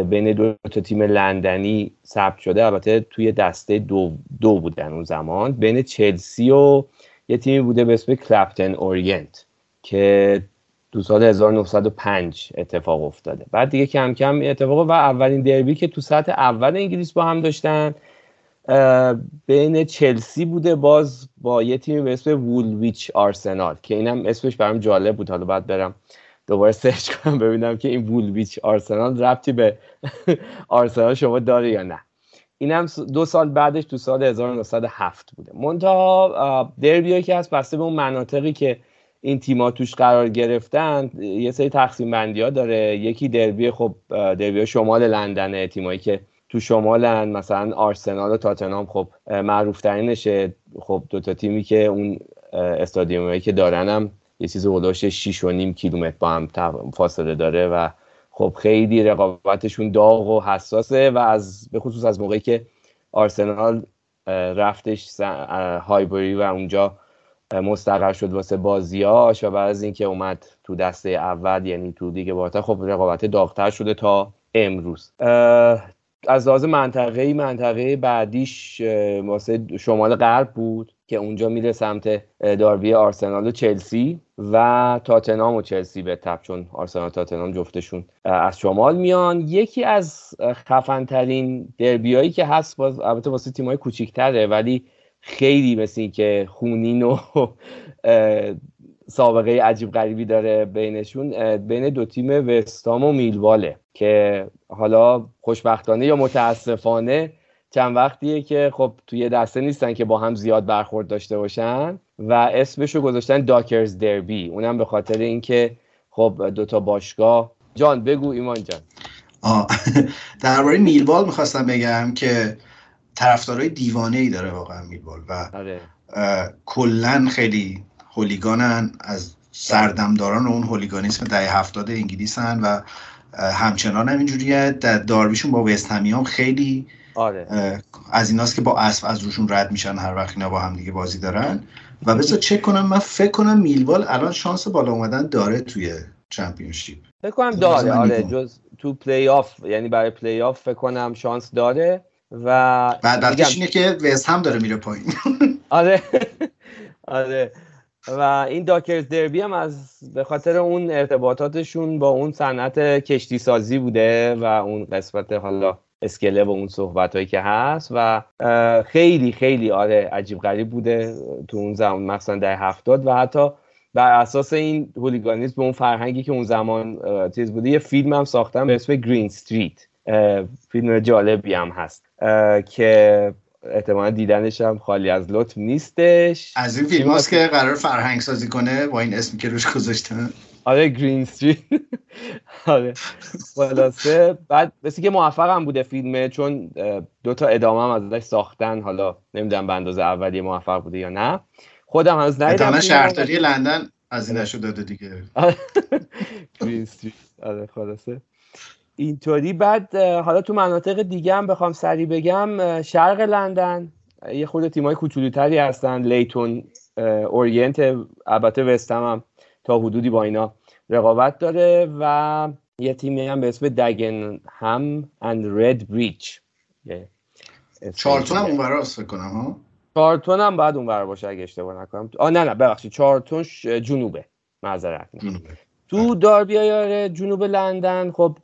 بین دو تا تیم لندنی ثبت شده البته توی دسته دو, دو بودن اون زمان بین چلسی و یه تیمی بوده به اسم کلپتون اورینت که تو سال 1905 اتفاق افتاده. بعد دیگه کم کم اتفاق و اولین دربی که تو سطح اول انگلیس با هم داشتن بین چلسی بوده باز با یه تیمی به اسم وولویچ آرسنال که اینم اسمش برام جالب بود. حالا باید برم دوباره سرچ کنم ببینم که این وولویچ آرسنال ربطی به آرسنال شما داره یا نه. اینم دو سال بعدش تو سال 1907 بوده. منتها دربی که هست بسته به اون مناطقی که این تیما توش قرار گرفتن یه سری تقسیم بندی ها داره. یکی دربی خب دربی شمال لندنه تیمایی که تو شمالن مثلا آرسنال و تاتنهام خب معروف ترینشه خب دو تا تیمی که اون استادیومایی که دارن هم یه چیز هولوش 6 و نیم کیلومتر با هم فاصله داره و خب خیلی رقابتشون داغ و حساسه و از به خصوص از موقعی که آرسنال رفتش هایبری و اونجا مستقر شد واسه بازیاش و بعد از اینکه اومد تو دسته اول یعنی تو لیگ بالاتر خب رقابت داغتر شده تا امروز. از لحاظ منطقه منطقه بعدیش واسه شمال غرب بود که اونجا میره سمت داربی آرسنال و چلسی و تاتنهام و چلسی به تب چون آرسنال و تاتنهام جفتشون از شمال میان. یکی از خفن ترین دربیایی که هست باز البته واسه تیمای کوچیکتره ولی خیلی مثل این که خونین و سابقه عجیب غریبی داره بینشون بین دو تیم وستام و میلواله که حالا خوشبختانه یا متاسفانه چند وقتیه که خب توی دسته نیستن که با هم زیاد برخورد داشته باشن و اسمشو گذاشتن داکرز دربی اونم به خاطر اینکه خب دوتا باشگاه جان بگو ایمان جان. درباره میلوال می‌خواستم بگم که طرفدارای دیوانه ای داره واقعا میلوال و آره. کلا خیلی هولیگانن. از سردمداران اون هولیگانیسم دهه هفتاد انگلیسن و همچنان هم اینجوریه. در داربیشون با وست هم خیلی آره. از ایناست که با اسب از روشون رد میشن هر وقت اینا با هم دیگه بازی دارن. و بذار چک کنم من فکر کنم میلوال الان شانس بالا اومدن داره توی Championship. فکر کنم داره. آره جز تو پلی آف یعنی برای پلی آف فکر کنم شانس داره. و بعد اینه که وست هم داره میره پایین. آره. آره. و این داکرز دربی هم از به خاطر اون ارتباطاتشون با اون صنعت کشتی سازی بوده و اون قسمت حالا اسکله و اون صحبت هایی که هست و خیلی خیلی آره عجیب غریب بوده تو اون زمان مثلا در هفتاد و حتی بر اساس این هولیگانیسم به اون فرهنگی که اون زمان چیز بوده یه فیلم هم ساختم به اسم گرین استریت فیلم جالبی هم هست. که احتمالا دیدنش هم خالی از لطف نیستش. از این فیلم هاست که قرار فرهنگ سازی کنه با این اسمی که روش گذاشتن. آره گرین استریت آره. خلاصه. بعد مثل که موفق هم بوده فیلمه چون دو تا ادامه هم ازش ساختن. حالا نمی‌دونم به اندازه اولی موفق بوده یا نه. خودم هنوز ندیدم شهرداری لندن از این داده دیگه. گرین استریت آره خلاصه. اینطوری. بعد حالا تو مناطق دیگه هم بخوام سری بگم شرق لندن یه خود تیمای کوچولوتری هستن. لیتون اورینت البته وستم هم تا حدودی با اینا رقابت داره و یه تیمی هم به اسم دگن هم اند رد بریچ چارتون هم اون فکر کنم ها؟ چارتون هم باید اون باشه اگه اشتباه نکنم. آه نه نه ببخشید چارتون جنوبه. معذرت تو داربی های جنوب لندن. خب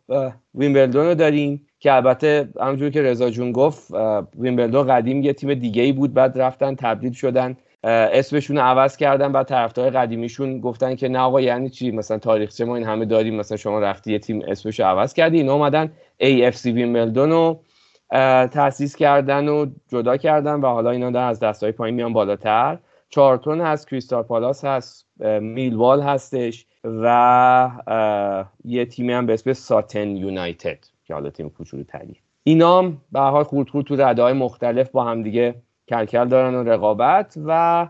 ویمبلدون رو داریم که البته همونجور که رضا جون گفت ویمبلدون قدیم یه تیم دیگه ای بود بعد رفتن تبدیل شدن. اسمشون عوض کردن بعد طرفدار قدیمیشون گفتن که نه آقا یعنی چی؟ مثلا تاریخچه ما این همه داریم مثلا شما رفتی یه تیم اسمش رو عوض کردی. اینا اومدن AFC ویمبلدون رو تاسیس کردن و جدا کردن و حالا اینا در از دستای پایین میان بالاتر. چارتون هست کریستال پالاس هست میلوال هستش. و یه تیمی هم به اسم ساتن یونایتد که حالا تیم کوچولو تری اینا هم به حال خورد خورد تو رده های مختلف با هم دیگه کلکل دارن و رقابت و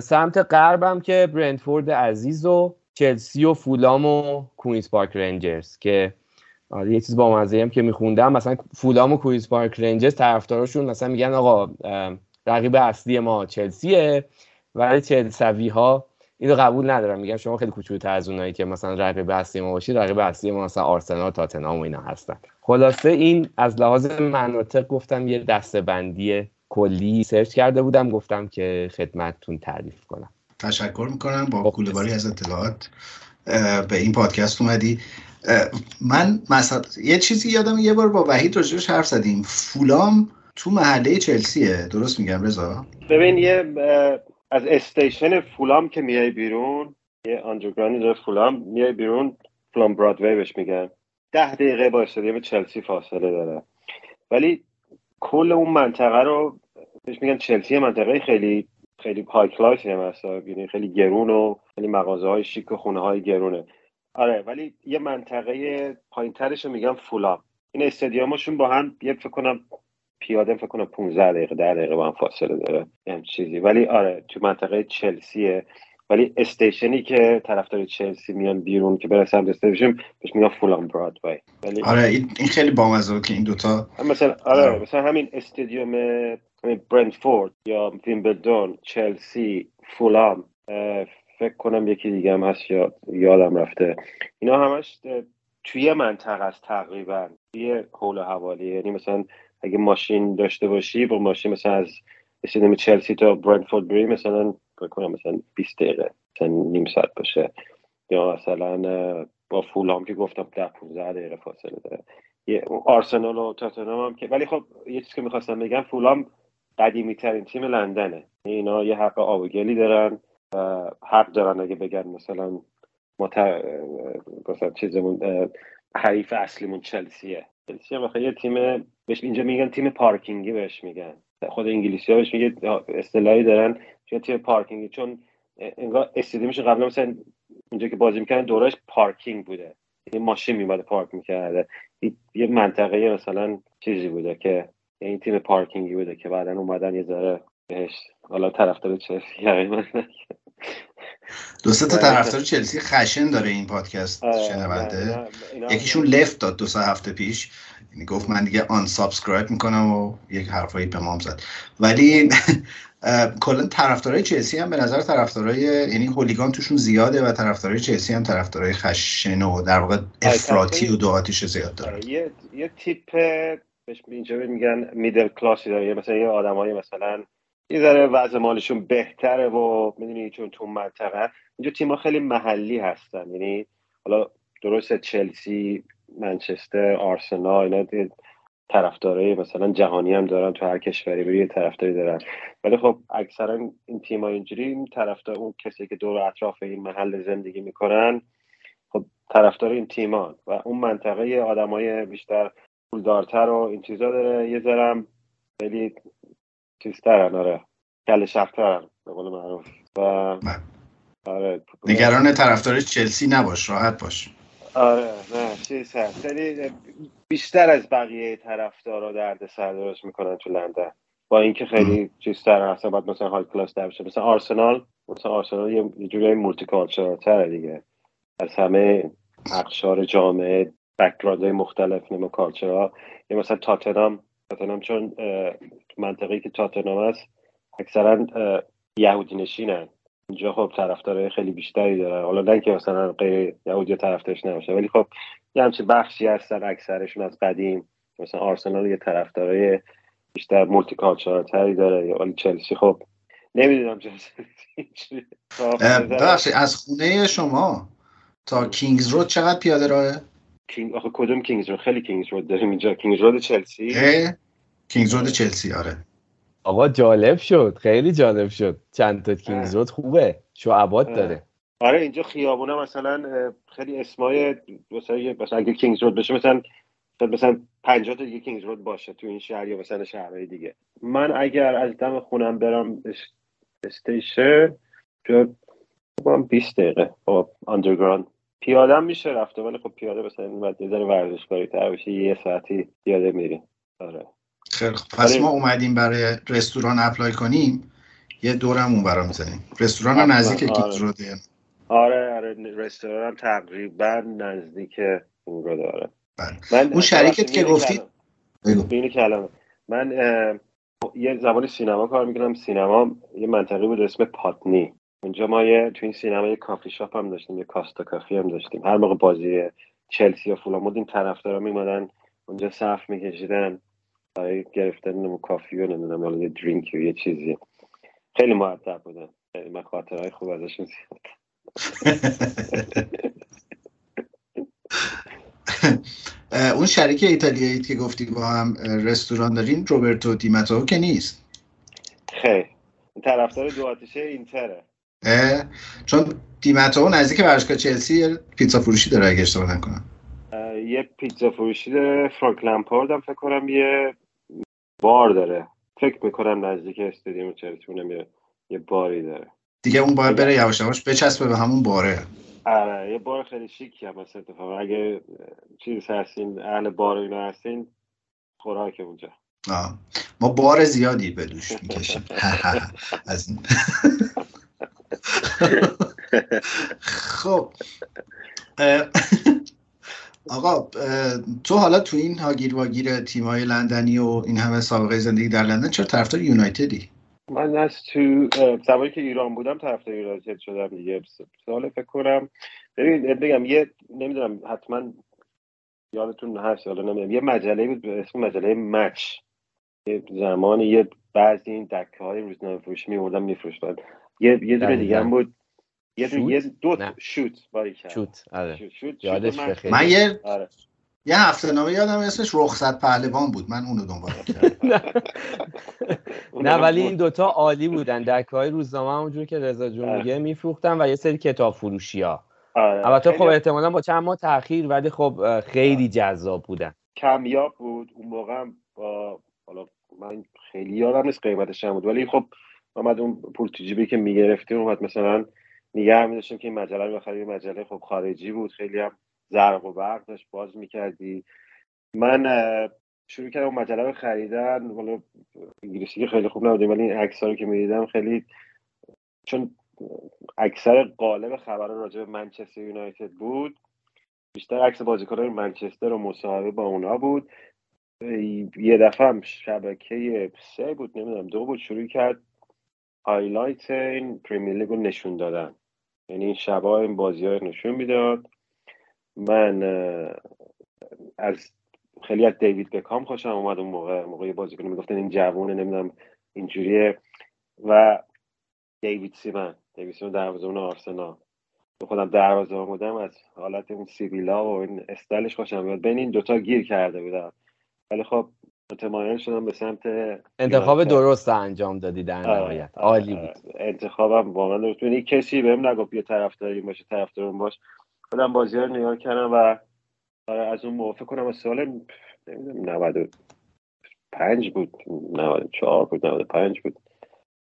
سمت غربم که برنتفورد عزیز و چلسی و فولام و کوینز پارک رنجرز که آره یه چیز با مزه هم که میخوندم مثلا فولام و کوینز پارک رنجرز طرفداراشون مثلا میگن آقا رقیب اصلی ما چلسیه ولی چلسوی ها اینو قبول ندارم. میگم شما خیلی کوچولوتر از اونایی که مثلا رقیب اصلی ما باشید رقیب اصلی ما مثلا آرسنال تاتنهام و اینا هستن. خلاصه این از لحاظ مناطق گفتم یه دستبندی کلی سرچ کرده بودم. گفتم که خدمتتون تعریف کنم. تشکر می‌کنم با خب، کولهباری از اطلاعات. به این پادکست اومدی. من مثلا یه چیزی یادم یه بار با وحید راجبش حرف زدیم. فولام تو محله چلسیه. درست میگم رضا؟ ببین یه از استیشن فولام که میای بیرون یه آنجوگرانی داره فولام میای بیرون فولام برادوی بهش میگن. ده دقیقه با استادیوم چلسی فاصله داره. ولی کل اون منطقه رو بهش میگن چلسی منطقه خیلی خیلی های کلاسی هم هست یعنی خیلی گرون و خیلی مغازه های شیک و خونه های گرونه. آره ولی یه منطقه پایین ترش رو میگن فولام. این استادیومشون با هم یه فکر کنم پیاده فکر کنم 15 دقیقه 10 دقیقه با هم فاصله داره. هم چیزی. ولی آره تو منطقه چلسیه. ولی استیشنی که طرفدار چلسی میان بیرون که برسن به استیشن بهش میگن فولام برادوی. ولی آره این خیلی بامزه که این دوتا. مثلا آره مثلا همین استادیوم برنتفورد یا ویمبلدون چلسی فولام فکر کنم یکی دیگه هم هست یا یادم رفته. اینا همش توی منطقه است تقریبا. توی حول حوالی. یعنی مثلا اگه ماشین داشته باشی با ماشین مثلا از استادیوم چلسی تا برندفورد بری مثلا کنم مثلا 20 دقیقه مثلا نیم ساعت باشه. یا مثلا با فولام که گفتم 10 15 دقیقه فاصله داره. آرسنال و تاتنهام هم که ولی خب یه چیزی که می‌خواستم بگم فولام قدیمی ترین تیم لندنه. اینا یه حق آب و گلی دارن حق دارن اگه بگن مثلا ما مثلا چیزمون حریف اصلیمون چلسیه. چلسی هم یه تیم بهش اینجا میگن تیم پارکینگی بهش میگن. خود انگلیسی ها بهش میگه اصطلاحی دارن چون تیم پارکینگی چون انگار استادیومش قبلا مثلا اونجا که بازی می‌کنن دورش پارکینگ بوده. یه ماشین میماده پارک می‌کرده. یه منطقه مثلا چیزی بوده که این تیم پارکینگی بوده که بعدا اومدن یه ذره بهش حالا طرفدار چلسی دو سه تا طرفدار چلسی خشن داره این پادکست شنونده. یکیشون left داد دو سه هفته پیش. یعنی گفت من دیگه unsubscribe می‌کنم و یک حرفایی به مام زد. ولی کلا طرفدارای چلسی هم به نظر طرفدارای یعنی هولیگان توشون زیاده و طرفدارای چلسی هم طرفدارای خشن و در واقع افراطی و دو زیاد داره یه یه تیپ بهش اینجا میگن میدل کلاسی داره مثلا یه آدمای مثلا یه ذره وضع مالشون بهتره و می‌دونی چون تو منطقه. اینجا تیم‌ها خیلی محلی هستن. یعنی حالا درست چلسی منچستر آرسنال اینا طرفدارای مثلا جهانی هم دارن تو هر کشوری بری طرفداری دارن. ولی خب اکثرا این تیم ها اینجوری این طرفدار اون کسی که دور اطراف این محل زندگی می‌کنن خب طرفدار این تیمان و اون منطقه آدمای بیشتر پولدارتر و این چیزا داره. یه ذرم خیلی چیزترن آره. کل شخترن به قول معروف. و بله. آره نگران طرفدار چلسی نباش راحت باش. آره نه چیز هست. خیلی بیشتر از بقیه طرفدارا درد سر درست می‌کنن تو لندن. با اینکه خیلی چیزتر هست. باید مثلا های کلاس در بشه مثلا آرسنال مثلا آرسنال یه جوری مولتی تره دیگه. از همه اقشار جامعه background های مختلف نمی‌دونم culture ها یه مثلا تاتنام تاتنام چون منطقه که تاتنام هست اکثرا یهودی نشینن. اینجا خب طرفدار خیلی بیشتری دارن. حالا نه که مثلا غیر یهودی طرفدارش نباشه ولی خب یه همچین بخشی هستن اکثرشون از قدیم. مثلا آرسنال یه طرفدارای بیشتر multi تری داره. یا چلسی خب نمی‌دونم بخشی از خونه شما تا کینگز رود چقدر پیاده راهه؟ کینگ آخه کدوم کینگز رود؟ خیلی کینگز رود داریم اینجا. کینگز رود چلسی؟ کینگز رود چلسی آره. آقا جالب شد. خیلی جالب شد. چند تا کینگز رود خوبه. شعبات داره. آره اینجا خیابونه مثلا خیلی اسمای مثلا مثلا اگه کینگز رود بشه مثلا مثلا 50 تا دیگه کینگز رود باشه تو این شهر یا مثلا شهرهای دیگه. من اگر از دم خونم برم station با 20 دقیقه با underground پیاده میشه رفته ولی خب پیاده مثلا بعد یه ذره ورزشکاری تر بشه یه ساعتی پیاده میری آره. خیلی خب پس ما اومدیم برای رستوران apply کنیم یه دورم اون برا می‌زنیم رستوران نزدیک آره. کینگز روده آره آره. رستوران تقریبا نزدیک اون رو داره بله. اون شریکت که گفتی؟ بگو. کلمه. من یه زبان سینما کار می‌کنم. سینما یه منطقه بود اسم پاتنی. اونجا ما یه تو این سینما یه کافی شاپ هم داشتیم یه کاستا کافی هم داشتیم. هر موقع بازی چلسی و فولام بود این طرفدارا میمدن اونجا صف میکشیدن برای گرفتن نمو کافی و نمی‌دونم حالا یه درینک و یه چیزی. خیلی معدب بودن خیلی من خاطرهای خوب ازشون زیاد. اون شریک ایتالیایی که گفتی با هم رستوران دارین روبرتو دیماتو که نیست. خیلی طرفدار دو آتیشه اینتره. چون دیماتو نزدیک ورزشگاه چلسی پیتزا فروشی داره اگه اشتباه نکنم. یه پیتزا فروشی داره. فرانک لمپارد هم فکر کنم یه بار داره. فکر می‌کنم نزدیک استادیوم چلسی یه یه باری داره. دیگه اون باید بره یواش یواش بچسبه به همون باره. آره یه بار خیلی شیکی هم مثل اتفاقا. اگه چیز هستین اهل بار اینا هستین خوراک اونجا. آه. ما بار زیادی به دوش می‌کشیم. از این. خب آقا تو حالا تو این هاگیر واگیر تیمای لندنی و این همه سابقه زندگی در لندن چرا طرفدار یونایتدی؟ من از تو زمانی که ایران بودم طرفدار یونایتد شدم. دیگه سال فکر کنم. ببین بگم یه نمی‌دونم حتما یادتون هست حالا نمی‌دونم. یه مجله بود به اسم مجله مچ. یه زمان یه بعضی این دکه های روزنامه فروشی میوردن میفروشتن. یه یه دونه دیگه هم بود. یه دو یه دو شوت باری کرد. شوت آره. شوت. یادش بخیر. من یه آره. یه هفته نامه یادم اسمش رخصت پهلوان بود. من اونو دنبال کردم نه. ولی این دوتا عالی بودن. دکه های روزنامه اونجور که رضا جون آره. میگه میفروختن و یه سری کتاب فروشی ها آره. البته خب احتمالا با چند ماه تاخیر ولی خب خیلی جذاب بودن. کمیاب بود. اون موقع با حالا من خیلی یادم نیست قیمتش هم بود. ولی خب اومد اون پول تو که می‌گرفتیم اومد مثلا نگه می که این مجله رو بخریم مجله خب خارجی بود. خیلی هم زرق و برق داشت. باز می‌کردی. من شروع کردم مجله رو خریدن. حالا انگلیسی که خیلی خوب نبودیم ولی این عکس رو که می‌دیدم خیلی چون اکثر قالب خبر راجع به منچستر یونایتد بود. بیشتر عکس بازیکنان منچستر و مصاحبه با اونا بود. یه دفعه هم شبکه سه بود نمی‌دونم دو بود. شروع کرد highlight این Premier League رو نشون دادن. یعنی این شبا این بازی های نشون می‌داد. من از خیلی از دیوید بکام خوشم اومد اون موقع. موقع بازیکن می‌گفتن این جوونه نمی‌دونم اینجوریه. و دیوید سیمن دیوید سیمن دروازه‌بان آرسنال. خودم دروازه بودم از حالت اون سیبیلا و این استایلش خوشم میاد بین این دوتا گیر کرده بودم. ولی خب متمایل شدم به سمت انتخاب درست انجام دادی در آره، نهایت. آره، عالی آره. بود انتخابم واقعا درست بود. یعنی کسی بهم نگفت بیا طرفداری باشه طرفدارم باش. خودم بازی رو نگاه کردم و آره از اون فکر کنم. از سال نمی‌دونم 95 بود 94 بود 95 بود.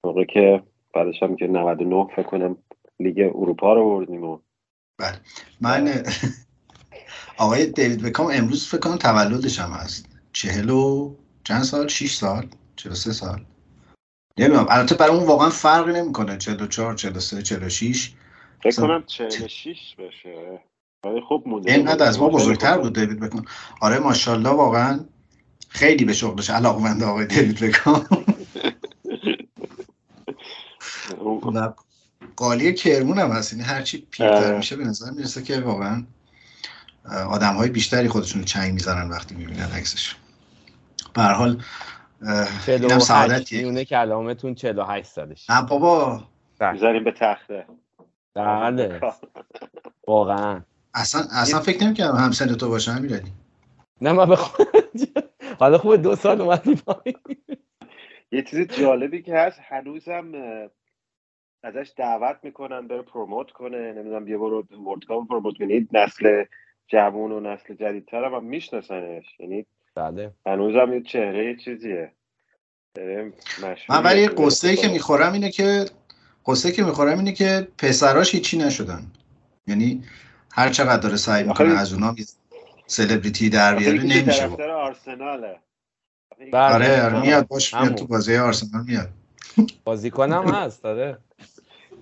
موقع که بعدش هم که 99 فکر کنم لیگ اروپا رو بردیم و بله. من آقای دیوید بکام امروز فکر کنم تولدش هم هست. چهل و چند سال؟ شیش سال؟ چهل سه سال. نمی‌دونم. البته برای اون واقعا فرقی نمی‌کنه. چهل و چهار چهل و سه چهل و شیش. فکر اصلا- کنم 46 بشه. ولی خب مونده. اینقدر از ما بزرگتر بود دیوید بکام آره ماشاءالله واقعا خیلی به شغلش علاقمند آقای دیوید و قالی کرمون هم هست. یعنی هرچی پیرتر. میشه به نظر می‌رسه که واقعا آدم های بیشتری خودشون چنگ می‌زنن وقتی می‌بینن عکسش به هر حال اینم 48 سعادتیه. میونه کلامتون 48 سالش نه بابا. می‌ذاریم به تخته. بله. واقعا. اصلا اصلا فکر نمی‌کردم همسن تو باشم امیرعلی نه من بخوام حالا خوبه دو سال اومدی پایین. یه چیز جالبی که هست هنوزم ازش دعوت می‌کنن بره پروموت کنه. نمی‌دونم بیا برو ورد پروموت کنید نسل جوون و نسل جدیدتر هم میشناسنش. یعنی بله. هنوزم یه چهره یه چیزیه مشهوریه من ولی تو قصه که. می‌خورم اینه که قصه که می‌خورم اینه که پسراش هیچی نشدن. یعنی هر چقدر داره سعی می‌کنه از اونا سلبریتی در بیاره نمیشه آرسناله. بله. آره آره. میاد باش میاد. تو بازی آرسنال میاد. بازیکنم هست داره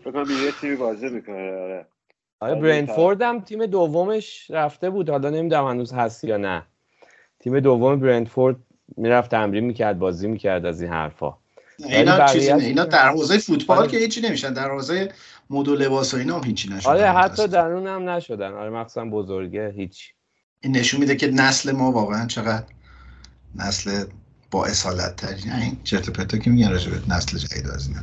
فکر کنم یه تیمی بازی می‌کنه آره. آره آره، برنفورد هم تیم دومش رفته بود. حالا نمی‌دونم هنوز هست یا نه. تیم دوم برنفورد می‌رفت تمرین می‌کرد بازی می‌کرد از این حرفا. اینا چیزی نه اینا در حوزه فوتبال آره. که هیچی نمیشن در حوزه مد و لباس و اینا هم هیچی نشدن. آره حتی. در اون هم نشدن. آره مخصوصا بزرگه هیچ. این نشون میده که نسل ما واقعا چقدر نسل با اصالت تری نه این چرت و پرتا که میگن راجع به نسل جدید از اینا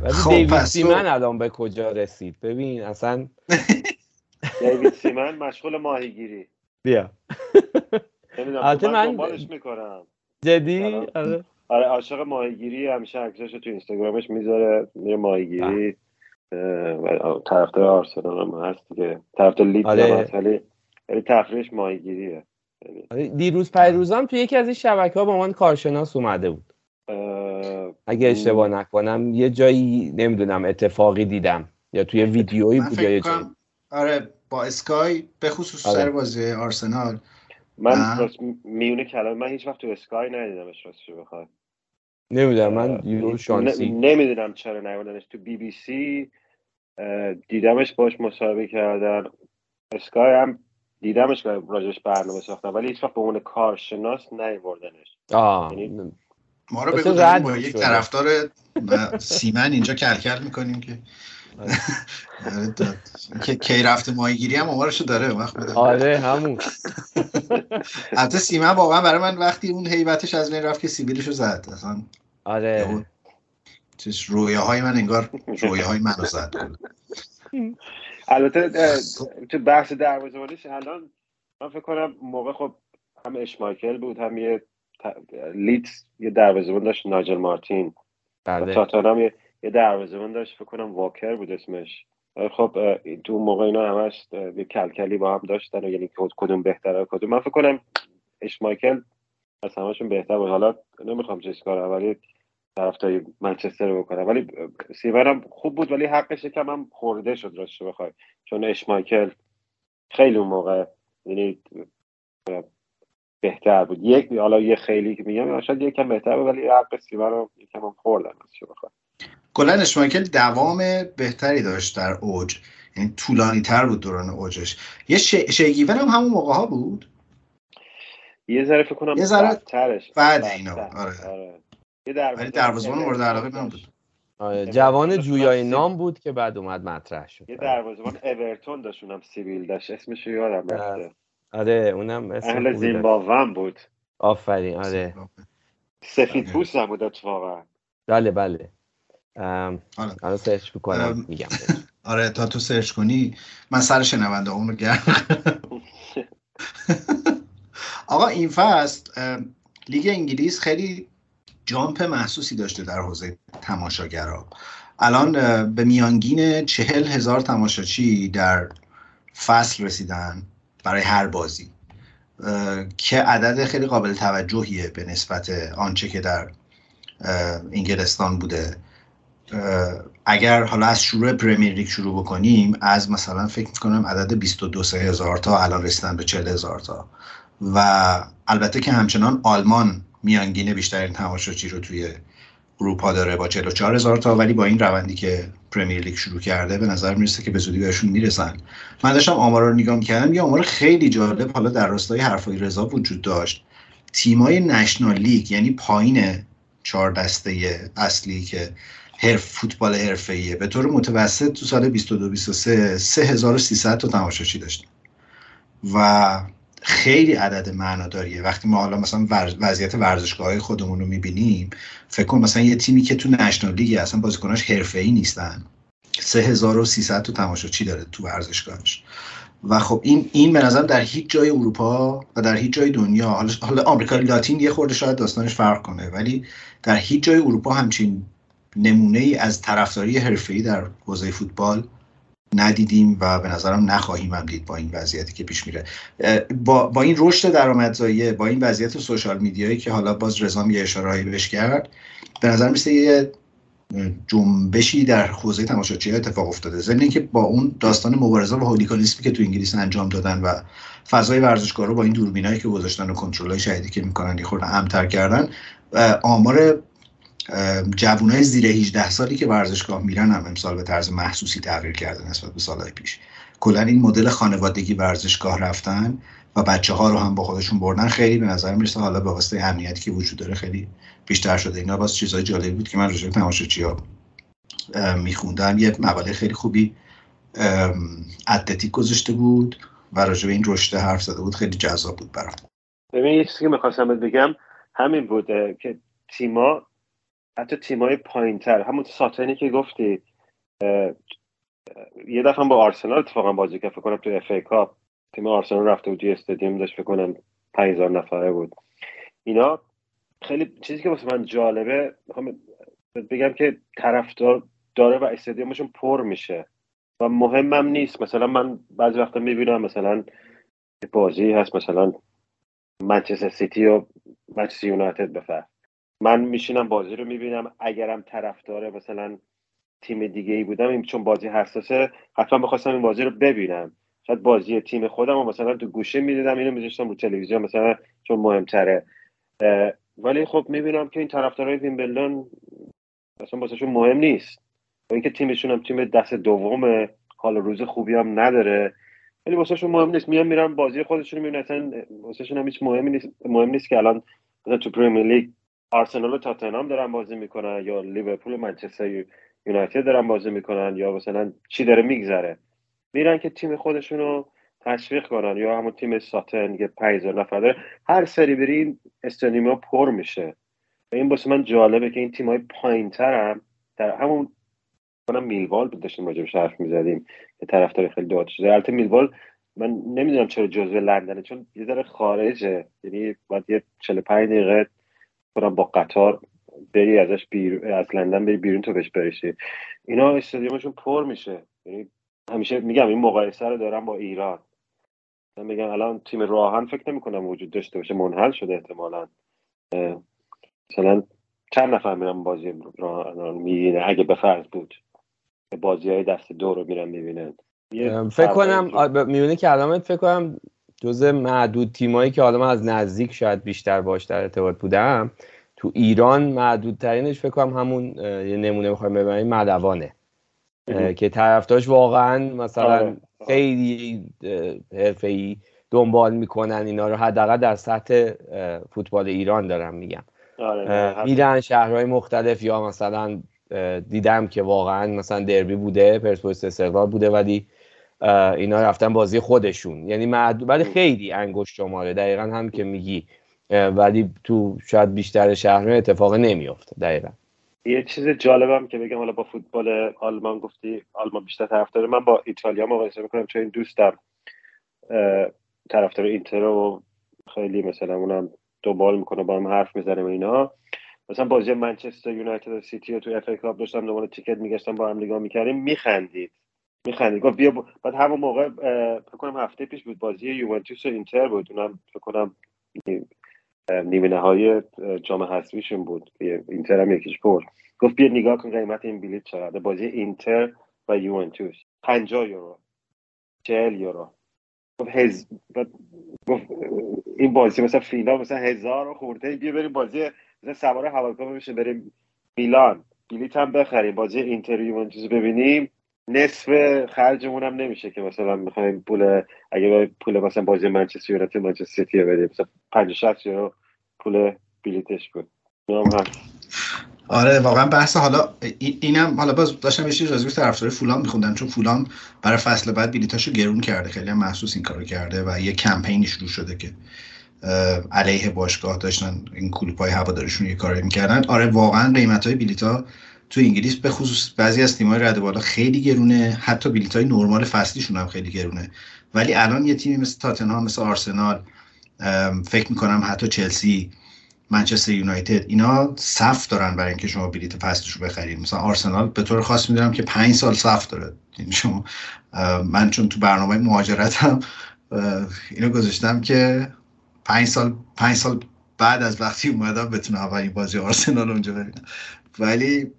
ولی خب، دیوید پس تو- سیمن الان به کجا رسید؟ ببین اصلا دیوید سیمن مشغول ماهیگیری. بیا. البته من من- دنبالش می‌کنم. جدی. آره. آره عاشق ماهیگیری همیشه عکساشو تو اینستاگرامش می‌ذاره میره ماهیگیری اه، و طرفدار آرسنال هم هست دیگه. طرفدار لیدز آره. هم هست ولی ولی تفریحش ماهیگیریه. یعنی، آره، دیروز پیروزم تو یکی از این شبکه ها با من کارشناس اومده بود. اه، اگه اشتباه نکنم یه جایی نمی‌دونم اتفاقی دیدم. یا توی ویدیویی من بود یا فکر یه جایی. کنم آره با اسکای به خصوص آره. سر بازی آرسنال. من میونه کلام من هیچ وقت تو اسکای ندیدمش راستشو بخوای. نمی‌دونم من ن- شانسی. نمی‌دونم چرا نیوردنش. تو بی بی سی دیدمش باش مصاحبه کردن. اسکای هم دیدمش که راجش برنامه ساختن ولی هیچ وقت به عنوان کارشناس نیوردنش. آه یعنی- ما رو بگو با یک. طرفدار سیمن اینجا کلکل می‌کنیم که. که کی رفته ماهیگیری هم آمارشو داره وقت بده. آره همون. البته سیمن واقعا برای من وقتی اون هیبتش از بین رفت که سیبیلشو زد اصلا آره. چیز رویاهای من انگار رویاهای منو زد. البته اه، تو بحث دروازه‌بانیش الان من فکر کنم موقع خب هم اشمایکل بود هم یه لیدز یه دروازه‌بان داشت ناجل مارتین. بله. تاتانام یه یه دروازه‌بان داشت فکر کنم واکر بود اسمش. خب تو اون موقع اینا همش یه کلکلی با هم داشتن و یعنی کد- کدوم بهتره کدوم. من فکر کنم اشمایکل از همشون بهتر بود. حالا نمی‌خوام چیز کنم ولی طرفداری منچستر رو بکنم. ولی سیون هم خوب بود ولی حقش یکم هم خورده شد راستش بخوای. چون اشمایکل خیلی اون موقع یعنی بهتر بود. یک حالا یه خیلی که میگم شاید یکم بهتر بود ولی حق سیون رو یکم هم خوردن راستش بخوای. کلا اشمایکل دوام بهتری داشت در اوج. یعنی طولانی تر بود دوران اوجش. یه شیگیون هم همون موقع ها بود؟ یه ذره فکر کنم یه ذره ترش بعد اینا آره, آره. یه دروازه‌بان مورد علاقه من بود. آره جوان جویای نام بود که بعد اومد مطرح شد. یه دروازه‌بان اورتون داشت اونم سیبیل داشت. اسمش یادم رفته. آره اونم اسم اهل زیمبابوه بود. آفرین آره. سفید پوست هم بود اتفاقا. بله بله. آره. الان سرچ می‌کنم میگم. آره تا تو سرچ کنی من سر شنونده اون رو گرم آقا این فصل لیگ انگلیس خیلی jump محسوسی داشته در حوزه تماشاگرها الان به میانگین چهل هزار تماشاچی در فصل رسیدن برای هر بازی. که عدد خیلی قابل توجهیه به نسبت آنچه که در انگلستان بوده. اگر حالا از شروع پرمیر لیگ شروع بکنیم از مثلا فکر می‌کنم عدد 22 هزار تا الان رسیدن به 40 هزار تا. و البته که همچنان آلمان میانگین بیشترین تماشاچی رو توی اروپا داره با 44 هزار تا ولی با این روندی که پرمیر لیگ شروع کرده به نظر می‌رسه که به زودی بهشون می‌رسن. من داشتم آمارا رو نگاه می‌کردم یه آمار خیلی جالب حالا در راستای حرفای رضا وجود داشت. تیمای نشنال لیگ یعنی پایین چهار دسته اصلی که حرف فوتبال حرفه‌ایه. به طور متوسط تو سال 22 23 3300 تا تماشاچی داشتیم. و خیلی عدد معناداریه. وقتی ما حالا مثلا وضعیت ورزشگاه خودمون رو می‌بینیم فکر کن مثلا یه تیمی که تو نشنال لیگ اصلا بازیکناش حرفه‌ای نیستن. 3300 تا تماشاچی داره تو ورزشگاهش. و خب این این به نظر در هیچ جای اروپا و در هیچ جای دنیا حالا حالا آمریکا لاتین یه خورده شاید داستانش فرق کنه ولی در هیچ جای اروپا همچین نمونه ای از طرفداری حرفه‌ای در حوزه فوتبال ندیدیم و به نظرم نخواهیم هم دید با این وضعیتی که پیش میره. با, با این رشد درآمدزایی با این وضعیت سوشال میدیایی که حالا باز رزام یه اشارهایی بهش کرد به نظر میسه یه جنبشی در حوزه تماشاچی اتفاق افتاده. ضمن اینکه با اون داستان مبارزه و هولیگانیسمی که تو انگلیس انجام دادن و فضای ورزشگاه رو با این دوربینایی که گذاشتن و کنترلای شهیدی که می‌کنن یه خورده امتر کردن آمار جوانای زیر 18 سالی که ورزشگاه میرن هم امسال به طرز محسوسی تغییر کرده نسبت به سالهای پیش. کلا این مدل خانوادگی ورزشگاه رفتن و بچه ها رو هم با خودشون بردن خیلی به نظر می‌رسه حالا به واسطه امنیتی که وجود داره خیلی بیشتر شده. اینا باز چیزای جالبی بود که من راجع به ها میخوندم. یه مقاله خیلی خوبی اتلتیک گذاشته بود و راجع به این رشد حرف زده بود. خیلی جذاب بود برام. ببین یه چیزی که می‌خواستم بگم همین بوده که تیما حتی تیمای پایینتر همون ساتنی که گفتی یه دفعه با آرسنال اتفاقا بازی که فکر کنم تو FA Cup. تیم آرسنال رفته بود استادیوم داشت فکر کنم 5000 نفره بود. اینا خیلی چیزی که واسه من جالبه می‌خوام بگم که طرفدار داره و استادیومشون پر میشه. و مهمم نیست. مثلا من بعضی وقتا می‌بینم مثلا بازی هست مثلا منچستر سیتی و منچستر یونایتد به فرض من میشینم بازی رو می‌بینم. اگرم طرفدار مثلا تیم دیگه ای بودم این چون بازی حساسه حتما می‌خواستم این بازی رو ببینم. شاید بازی تیم خودم رو مثلا تو گوشه می‌دیدم اینو میذاشتم رو تلویزیون مثلا چون مهمتره. ولی خب می‌بینم که این طرفدارای ویمبلدون اصلا واسهشون مهم نیست. و اینکه تیمشون هم تیم دست دوم حال روز خوبی هم نداره ولی واسهشون مهم نیست. میان میرم بازی خودشون می‌بینن اصلا واسهشون هم هیچ مهم نیست مهم نیست که الان تو پرمیر لیگ آرسنال و تاتنهام دارن بازی می‌کنن یا لیورپول و منچستر یونایتد دارن بازی می‌کنن یا مثلا چی داره میگذره. میرن که تیم خودشون رو تشویق کنن یا همون تیم ساتن که 5000 نفر داره. هر سری بری این ها پر میشه. و این واسه من جالبه که این تیم های پایین هم در همون کنم میلوال داشتیم راجبش حرف می‌زدیم که طرفدار خیلی داد شده البته میلوال من نمی‌دونم چرا جزو لندنه چون یه ذره خارجه. یعنی باید یه 45 دقیقه کنم با قطار بری ازش بیر... از لندن بری بیرون تو بهش برسی. اینا استادیومشون پر میشه. یعنی همیشه میگم این مقایسه رو دارم با ایران. من میگم الان تیم راهن فکر نمی کنم وجود داشته باشه منحل شده احتمالا. مثلا چند نفر میرن بازی راهن می‌بینه اگه به فرض بود بازی های دست دو رو میرن می‌بینن. فکر کنم می‌بینه که علامت فکر کنم جزء معدود تیمایی که حالا من از نزدیک شاید بیشتر باش در ارتباط بودم تو ایران معدودترینش فکر کنم همون یه نمونه بخوایم ببینیم مدوانه که طرفدارش واقعا مثلا آره. آره. خیلی حرفه‌ای دنبال می‌کنن اینا رو حداقل در سطح فوتبال ایران دارم میگم آره میرن شهرهای مختلف یا مثلا دیدم که واقعا مثلا دربی بوده پرسپولیس استقلال بوده ولی اینا رفتن بازی خودشون. یعنی ولی خیلی انگشت شماره. دقیقا هم که میگی. ولی تو شاید بیشتر شهر اتفاق نمیافته دقیقا. یه چیز جالبم که بگم حالا با فوتبال آلمان گفتی آلمان بیشتر طرفدار من با ایتالیا مقایسه می‌کنم چون این دوستم طرفدار اینتر رو خیلی مثلا اونم دنبال می‌کنه با هم حرف می‌زنه و اینا. مثلا بازی منچستر یونایتد و سیتی رو تو FA Cup داشتم دنبال ticket میگشتم با هم نگاه می‌کردیم. میخندید. میخندید گفت بیا بعد همون موقع فکر کنم هفته پیش بود بازی یوونتوس و اینتر بود. اونم فکر کنم نیمه نهایی جام حذفیشون بود. اینتر هم یکیش برد. گفت بیا نگاه کن قیمت این بلیط چقدر بازی اینتر و یوونتوس. 50 یورو. 40 یورو. گفت هز... گفت این بازی مثلا فینال مثلا هزار خورده. بیا بریم بازی مثلا سوار هواپیما بشه بریم میلان. بلیط هم بخریم. بازی اینتر یوونتوس ببینیم. نصف خرجمون هم نمیشه که مثلا می‌خوایم پول اگه پول مثلا بازی منچستر یونایتد منچستر سیتی بدیم. مثلا 50 60 یورو پول بلیتش بود آره واقعا بحث حالا اینم حالا باز داشتم یه چیز راجع طرفدار فولان میخوندم چون فولان برای فصل بعد بلیتاشو گرون کرده. خیلی هم محسوس این کارو کرده و یه کمپینی شروع شده که علیه باشگاه داشتن این کلوپای هوادارشون یه کاری می‌کردن. آره واقعا قیمت های تو انگلیس به خصوص بعضی از تیم‌های رده بالا خیلی گرونه. حتی بلیط های نرمال فصلیشون هم خیلی گرونه. ولی الان یه تیمی مثل تاتنهام مثل آرسنال فکر می‌کنم حتی چلسی منچستر یونایتد اینا صف دارن برای اینکه شما بلیت فصلش رو بخرید. مثلا آرسنال به طور خاص می‌دونم که پنج سال صف داره. یعنی شما من چون تو برنامه مهاجرتم اینو گذاشتم که پنج سال پنج سال بعد از وقتی اومدم بتونم اولین بازی آرسنال اونجا ببینم. ولی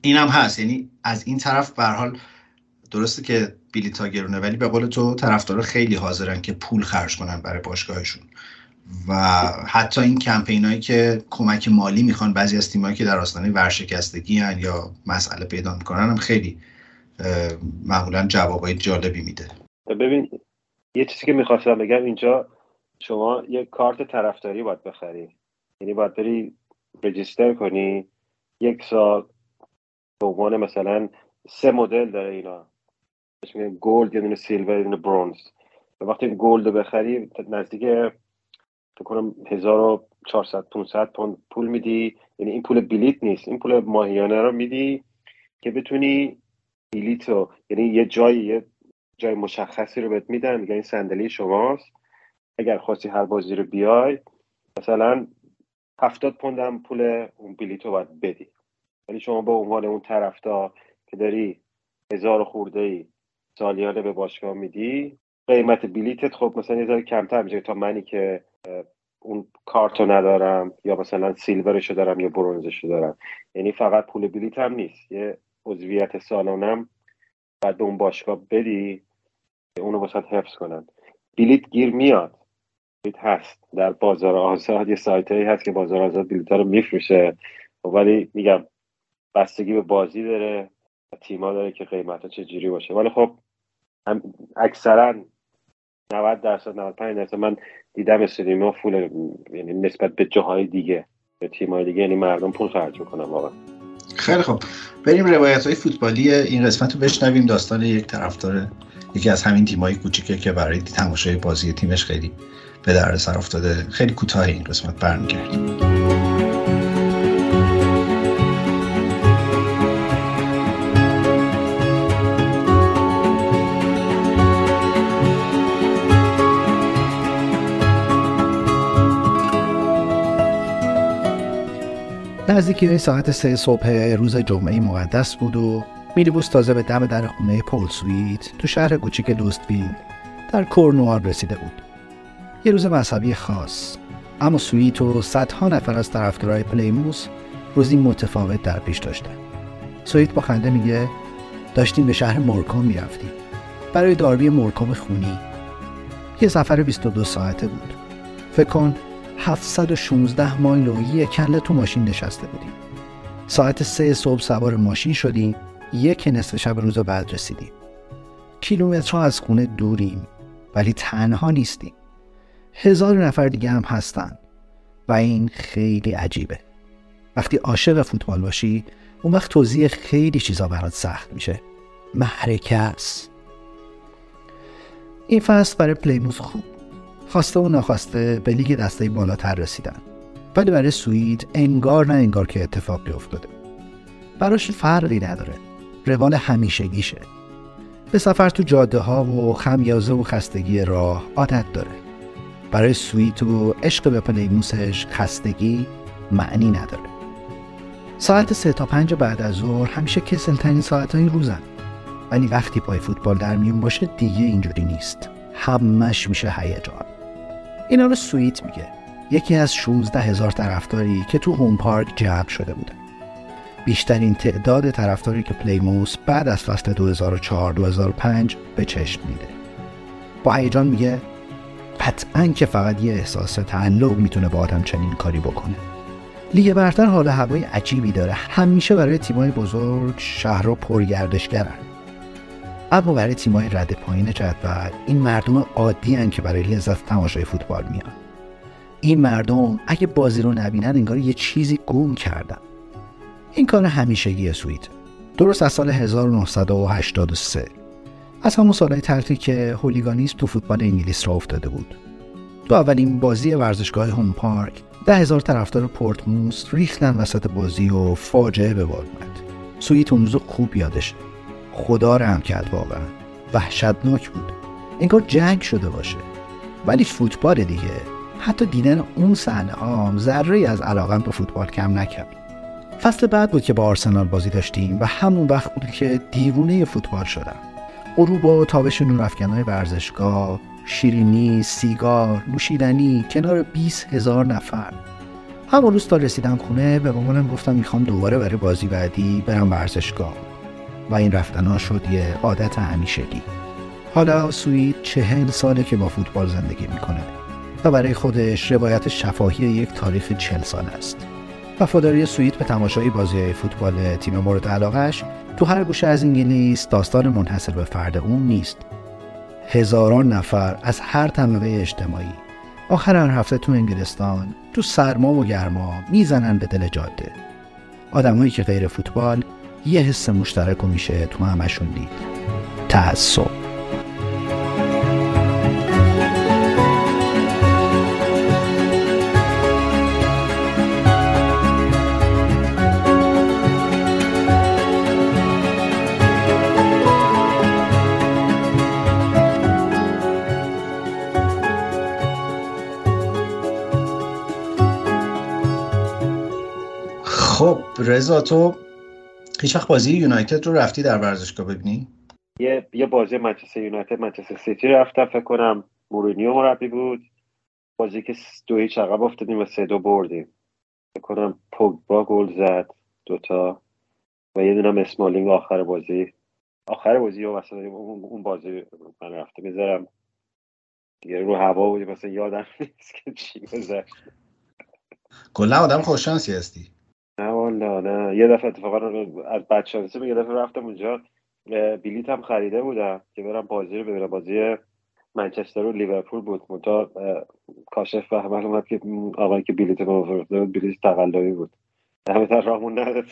اینم هست. یعنی از این طرف به حال درسته که بلیتا گرونه ولی به قول تو طرفدارا خیلی حاضرن که پول خرج کنن برای باشگاهشون. و حتی این کمپین هایی که کمک مالی می‌خوان بعضی از تیمایی که در آستانه ورشکستگی هن یا مسئله پیدا می‌کنن هم خیلی معمولا جوابای جالبی میده. ببین یه چیزی که می‌خواستم بگم اینجا شما یه کارت طرفداری باید بخری. یعنی باید بری رجیستر کنی یک سال به عنوان مثلا سه مدل داره اینا. گولد یه دونه سیلور دونه برونز. و وقتی گولد بخری نزدیک فکر کنم 1400 500 پوند پول میدی. یعنی این پول بلیت نیست. این پول ماهیانه رو میدی که بتونی بلیت رو یعنی یه جایی یه جای مشخصی رو بهت میدن. میگن این صندلی شماست. اگر خواستی هر بازی رو بیای مثلا هفتاد پوند هم پول اون بلیت رو باید بدی. یعنی شما به عنوان اون طرفدار که داری هزار خورده ای سالیانه به باشگاه میدی قیمت بلیتت خب مثلا یه ذره کمتر میشه تا منی که اون کارتو ندارم یا مثلا سیلورشو دارم یا برونزشو دارم. یعنی فقط پول بلیت هم نیست. یه عضویت سالانم بعد به اون باشگاه بدی اونو واسه حفظ کنن. بلیت گیر میاد. هست. در بازار آزاد یه سایت هایی هست که بازار آزاد بلیت ها رو میفروشه. ولی میگم بستگی به بازی داره تیما داره که قیمت ها چجوری باشه. ولی خب اکثرا 90 درصد 95 درصد من دیدم استادیوم فول یعنی نسبت به جاهای دیگه به تیم‌های دیگه یعنی مردم پول خرج می‌کنن واقعا. خیلی خب. بریم روایت های فوتبالی این قسمت رو بشنویم. داستان یک طرفدار یکی از همین تیمایی کوچیکه که برای تماشای بازی تیمش خیلی به درد سر افتاده. خیلی کوتاه این قسمت برمیگردیم نزدیکی ساعت سه صبح روز جمعه مقدس بود و مینی‌بوس تازه به دم در خونه پل سویت تو شهر کوچیک لوستویتیل در کورنوال رسیده بود. یه روز مذهبی خاص. اما سویت و صدها نفر از طرفدارای پلیموس روزی متفاوت در پیش داشته سویت با خنده میگه داشتیم به شهر مورکوم می‌رفتیم. برای داربی مورکوم خونی. یه سفر 22 ساعته بود. فکر کن 716 مایل و یک کله تو ماشین نشسته بودیم. ساعت سه صبح سوار ماشین شدیم یک نصف شب روز بعد رسیدیم. کیلومترها از خونه دوریم ولی تنها نیستیم. هزار نفر دیگه هم هستن. و این خیلی عجیبه. وقتی عاشق فوتبال باشی اون وقت توضیح خیلی چیزا برات سخت میشه. محرکه است این فصل برای پلیموس خوب. خواسته و ناخواسته به لیگ دسته بالاتر رسیدن. ولی برای سویت انگار نه انگار که اتفاقی افتاده. براش فرقی نداره. روال همیشگیشه. به سفر تو جاده ها و خمیازه و خستگی راه عادت داره. برای سویت و عشق به پلیموسش خستگی معنی نداره. ساعت سه تا پنج بعد از ظهر همیشه کسلترین ساعت های روزن. ولی وقتی پای فوتبال در میون باشه دیگه اینجوری نیست. همش میشه هیجان. اینا رو سویت میگه. یکی از 16 هزار طرفداری که تو هوم پارک جمع شده بودن بیشترین تعداد طرفداری که پلیموس بعد از فصل 2004-2005 به چشم دیده. با هیجان میگه قطعا که فقط یه احساس تعلق می‌تونه با آدم چنین کاری بکنه. لیگ برتر حال هوای عجیبی داره. همیشه برای تیمای بزرگ شهر و پرگردشگرن. اما برای تیمای رد پایین جدول این مردم عادی هن که برای لذت تماشای فوتبال میان. این مردم اگه بازی رو نبینن انگار یه چیزی گم کردن. این کار همیشگی سوئید درست از سال 1983 از همون سالهای تلخی که هولیگانیسم تو فوتبال انگلیس را افتاده بود. تو اولین بازی ورزشگاه هوم پارک ده هزار طرفدار پورتموس ریختن وسط بازی و فاجعه به بار اومد. سوئیت اون خوب یادشه خدا رحم کرد واقعا. وحشتناک بود. انگار جنگ شده باشه. ولی فوتبال دیگه. حتی دیدن اون صحنه ها ذره از علاقم به فوتبال کم نکرد. فصل بعد بود که با آرسنال بازی داشتیم و همون وقت بود که دیوونه فوتبال شدم. غروب و تابش نورافکنهای ورزشگاه. شیرینی، سیگار، نوشیدنی کنار 20 هزار نفر. همون روز تا رسیدم خونه به مامانم گفتم می‌خوام دوباره برای بازی بعدی برم ورزشگاه. و این رفتنها شد یه عادت همیشگی. حالا سوئید چهل ساله که با فوتبال زندگی می‌کنه و برای خودش روایت شفاهی یک تاریخ چهل سال است. وفاداری سوئید به تماشای بازی فوتبال تیم مورد علاقش تو هر گوشه از انگلیس داستان منحصر به فرد اون نیست. هزاران نفر از هر طبقه اجتماعی. آخر هر هفته تو انگلستان تو سرما و گرما می‌زنن به دل جاده. آدمایی که غیر فوتبال یه حس مشترک و میشه تو همشون دید. تعصب. رضا تو هیچ وقت بازی یونایتد رو رفتی در ورزشگاه ببینی؟ یه یه بازی منچستر یونایتد منچستر سیتی رفتم فکر کنم مورینیو مربی بود. بازی که دو هیچ عقب افتادیم و سه دو بردیم. فکر کنم پوگبا گل زد دوتا. و یه دونم اسمالینگ آخر بازی. آخر بازی و مثلا اون بازی من رفته می‌ذارم دیگه رو هوا بودی مثلا یادم نیست که چی گذشت. کلا آدم خوششانسی هستی. نه والا نه. یه دفعه اتفاقا از بچانسی یه دفعه رفتم اونجا بلیت هم خریده بودم که برم بازی رو ببینم. بازی منچستر و لیورپول بود. منتها کاشف فهمل اومد که آقایی که بلیت ما فرسته بود بلیت تقلبی بود. همه تر راهمون ندادن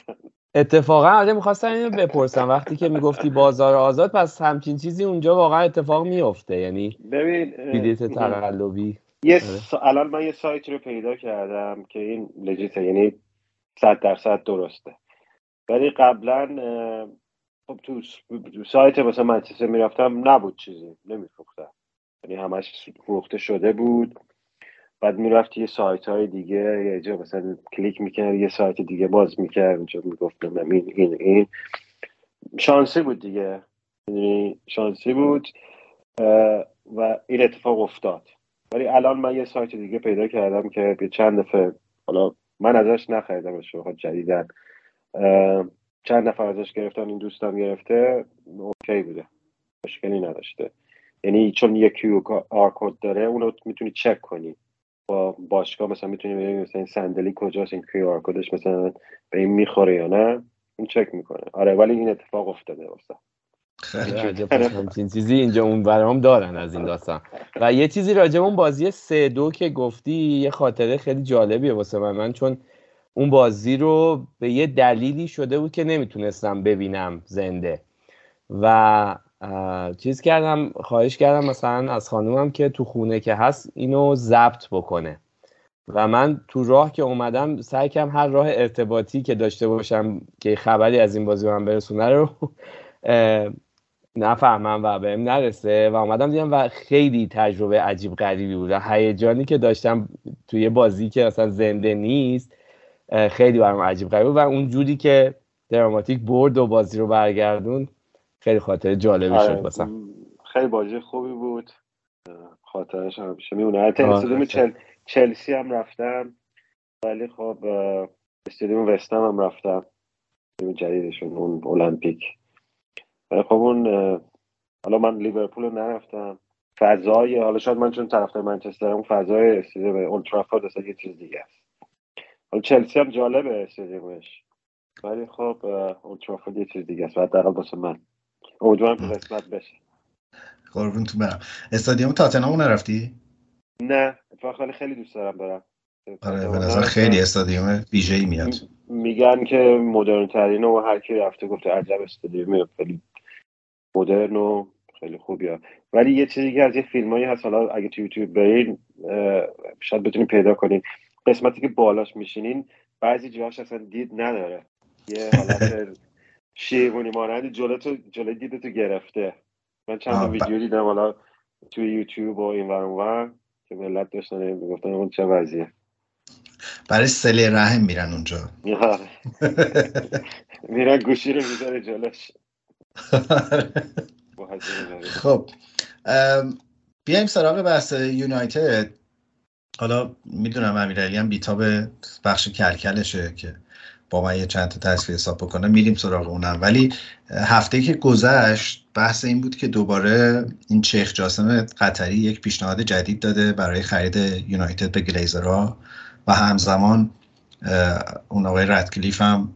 اتفاقا آره می‌خواستم اینو بپرسم. وقتی که می‌گفتی بازار آزاد پس همچین چیزی اونجا واقعا اتفاق میفته یعنی ببین بلیت تقلبی؟ یه الان من یه سایت رو پیدا کردم که این لجیته یعنی صد درصد درسته. ولی قبلا خب تو سایت مثلا منچستر می‌رفتم نبود چیزی نمیفروختم. یعنی همش فروخته شده بود. بعد می‌رفت یه سایت های دیگه یه جا مثلا کلیک می‌کرد یه سایت دیگه باز می‌کرد اونجا می‌گفتم این این این. شانسی بود دیگه. یعنی شانسی بود و این اتفاق افتاد. ولی الان من یه سایت دیگه پیدا کردم که به چند دفعه حالا من ازش نخریدم خود جدیدن. چند نفر ازش گرفتن این دوستم گرفته OK بوده. مشکلی نداشته. یعنی چون یه QR code داره اونو می‌تونی چک کنی. با باشگاه مثلا می‌تونیم ببینیم مثلا این صندلی کجاست این QR code ش مثلا به این می‌خوره یا نه. این چک می‌کنه. آره ولی این اتفاق افتاده واسه. همچین چیزی اینجا اون برام دارن از این داستان. و یه چیزی راجع اون بازی سه دو که گفتی یه خاطره خیلی جالبیه واسه من. من چون اون بازی رو به یه دلیلی شده بود که نمی‌تونستم ببینم زنده. و چیز کردم خواهش کردم مثلا از خانومم که تو خونه که هست اینو ضبط بکنه. و من تو راه که اومدم سعی کردم هر راه ارتباطی که داشته باشم که خبری از این بازی من برسونه رو نفهمم و بهم نرسه و اومدم دیدم و خیلی تجربه عجیب غریبی بود هیجانی که داشتم توی بازی که اصلا زنده نیست خیلی برام عجیب غریب بود و اون جوری که دراماتیک برد و بازی رو برگردون خیلی خاطر جالبی شد واسم. آره، خیلی بازی خوبی بود. خاطرش هم پیش میمونه البته چل... چلسی هم رفتم ولی خب استادیوم وستم هم رفتم جدیدشون اون المپیک. خب اون حالا من لیورپول رو نرفتم. فضای حالا شاید من چون طرفدار منچسترم فضای استادیوم اولترافورد اصلا یه چیز دیگه است. حالا چلسی هم جالبه استادیومش ولی خب اولترافورد یه چیز دیگه است. حداقل واسه من. امیدوارم که قسمت بشه. قربون تو برم. استادیوم تاتنهام نرفتی؟ نه اتفاقا خیلی دوست دارم برم. آره به نظر خیلی استادیوم ویژه‌ای میاد. میگن که مدرن ترین و هر کی رفته گفته عجب استادیوم خیلی مدرن و خیلی خوبیه ولی یه چیزی که از یه فیلمایی هست حالا اگه تو یوتیوب برین شاید بتونین پیدا کنین. قسمتی که بالاش میشینین بعضی جاهاش اصلا دید نداره. یه حالت شیرونی مانند جلو تو جلو دید تو گرفته. من چند ویدیو دیدم حالا تو یوتیوب و این ور که ملت داشتن می‌گفتن اون چه وضعیه. برای سله رحم میرن اونجا. میرن گوشی رو می‌ذاره جلوش. خب بیایم سراغ بحث یونایتد. حالا می‌دونم امیرعلی هم بیتاب بخش کلکلشه که با من یه چند تا تصفیه حساب بکنم میریم سراغ اونم. ولی هفته که گذشت بحث این بود که دوباره این چیخ جاسم قطری یک پیشنهاد جدید داده برای خرید یونایتد به گلیزرها و همزمان اون آقای ردکلیف هم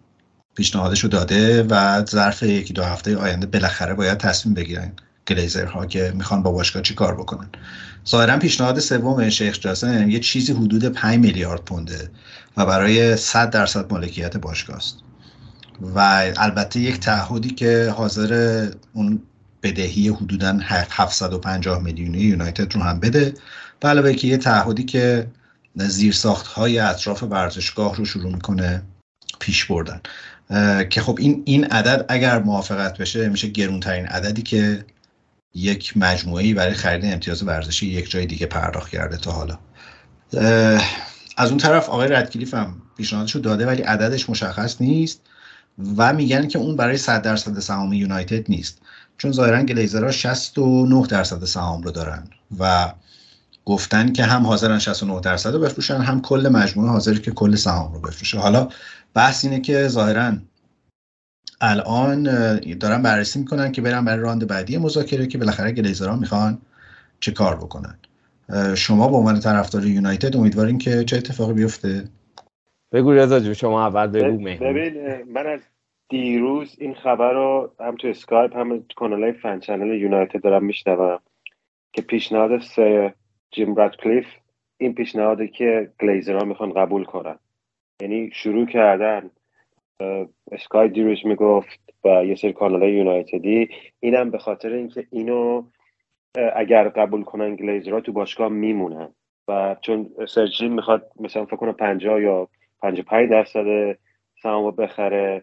پیشنهادش رو داده و ظرف یکی دو هفته آینده بالاخره باید تصمیم بگیرن گلیزرها که می‌خوان با باشگاه چی کار بکنن. ظاهرا پیشنهاد سوم شیخ جاسم یه چیزی حدود 5 میلیارد پونده و برای 100 درصد مالکیت باشگاه است و البته یک تعهدی که حاضر اون بدهی حدودا 750 میلیونی یونایتد رو هم بده. و علاوه که یه تعهدی که زیرساخت های اطراف ورزشگاه رو شروع می‌کنه پیش بردن. که خب این این عدد اگر موافقت بشه میشه گرونترین عددی که یک مجموعه برای خرید امتیاز ورزشی یک جای دیگه پرداخت کرده تا حالا. از اون طرف آقای ردکلیف هم پیشنهادش رو داده ولی عددش مشخص نیست و میگن که اون برای 100 درصد سهام یونایتد نیست. چون ظاهرا گلیزرها 69 درصد سهام رو دارن و گفتن که هم حاضرن 69 درصد رو بفروشن هم کل مجموعه حاضر که کل سهام رو بفروشه. حالا بحث اینه که ظاهرا الان دارن بررسی می‌کنن که برن برای راند بعدی مذاکره که بالاخره گلیزرها می‌خوان چه کار بکنن. شما به عنوان طرفدار یونایتد امیدوارین که چه اتفاقی بیفته؟ بگو رضا جون شما اول بگو ببین من از دیروز این خبر رو هم تو اسکای هم تو کانال fan channel یونایتد دارم میشنوم که پیشنهاد سر جیم رتکلیف این پیشنهاده که گلیزرها می‌خوان قبول کنن. یعنی شروع کردن اسکای دیروز می‌گفت و یه سری کانال یونایتدی. اینم به خاطر اینکه اینو اگر قبول کنن گلیزرها تو باشگاه میمونن. و چون سرجین می‌خواد مثلا فکر کنم 50 یا 55 درصد سهام بخره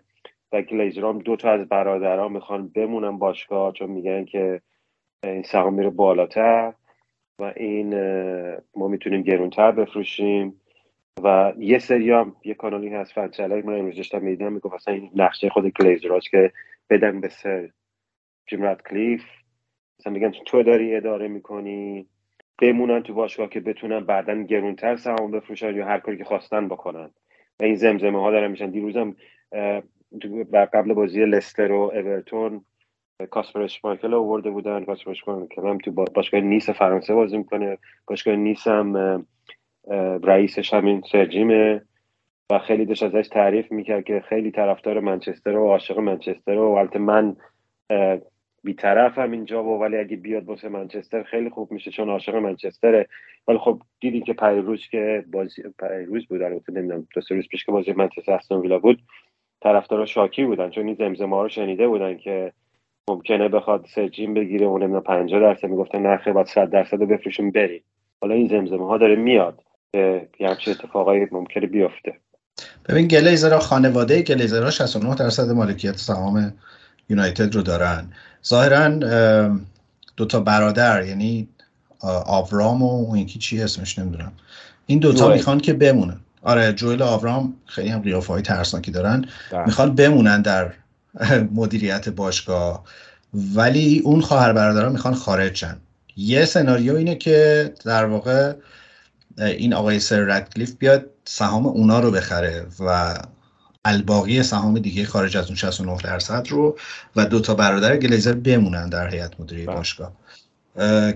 و گلیزرها دو تا از برادرها می‌خوان بمونن باشگاه چون میگن که این سهام میره بالاتر و این ما می‌تونیم گرونتر بفروشیم. و یه سری هم یه کانالی هست فنچلای من امروز داشتم می‌دیدم می‌گفت اصلا این نقشه خود گلیزراست که بدن به سر جیم کلیف مثلا میگن تو داری اداره می‌کنی بمونن تو باشگاه که بتونن بعدا گرونتر سهام بفروشن یا هر کاری که خواستن بکنن. و این زمزمه ها دارن میشن. دیروزم قبل بازی لستر و اورتون کاسپر اشمایکل آورده بودن. کاسپر اشمایکل هم تو باشگاه نیس فرانسه بازی می‌کنه. باشگاه نیس هم رئیسش همین سرجیمه و خیلی داشت ازش تعریف می‌کرد که خیلی طرفدار منچستر و عاشق منچستر و البته من بیطرفم اینجا و ولی اگه بیاد واسه منچستر خیلی خوب میشه چون عاشق منچستره. ولی خب دیدیم که روز که بازی روز بود البته نمی‌دونم دو سه روز پیش که بازی منچستر استون ویلا بود طرفدارا شاکی بودن چون این زمزمه رو شنیده بودن که ممکنه بخواد سجین بگیره و نمی‌دونم 50 درصد می‌گفتن نه خیلی باید 100 درصد رو بفروشیم بریم. حالا این زمزمه ها داره میاد. که یه همچین اتفاقایی ممکنه بیفته. ببین گلیزر خانواده گلیزر 69 درصد مالکیت سهام یونایتد رو دارن. ظاهرا دو تا برادر یعنی آورام و اون یکی چی اسمش نمی‌دونم. این دوتا می‌خوان که بمونن. آره جویل آورام خیلی هم قیافه های ترسناکی دارن. ده. می‌خوان بمونن در مدیریت باشگاه. ولی اون خواهر برادران می‌خوان خارج شن. یه سناریو اینه که در واقع این آقای سر ردکلیف بیاد سهام اونا رو بخره و الباقی سهام دیگه خارج از اون 69 درصد رو و دو تا برادر گلیزر بمونن در هیئت مدیره بله. باشگاه.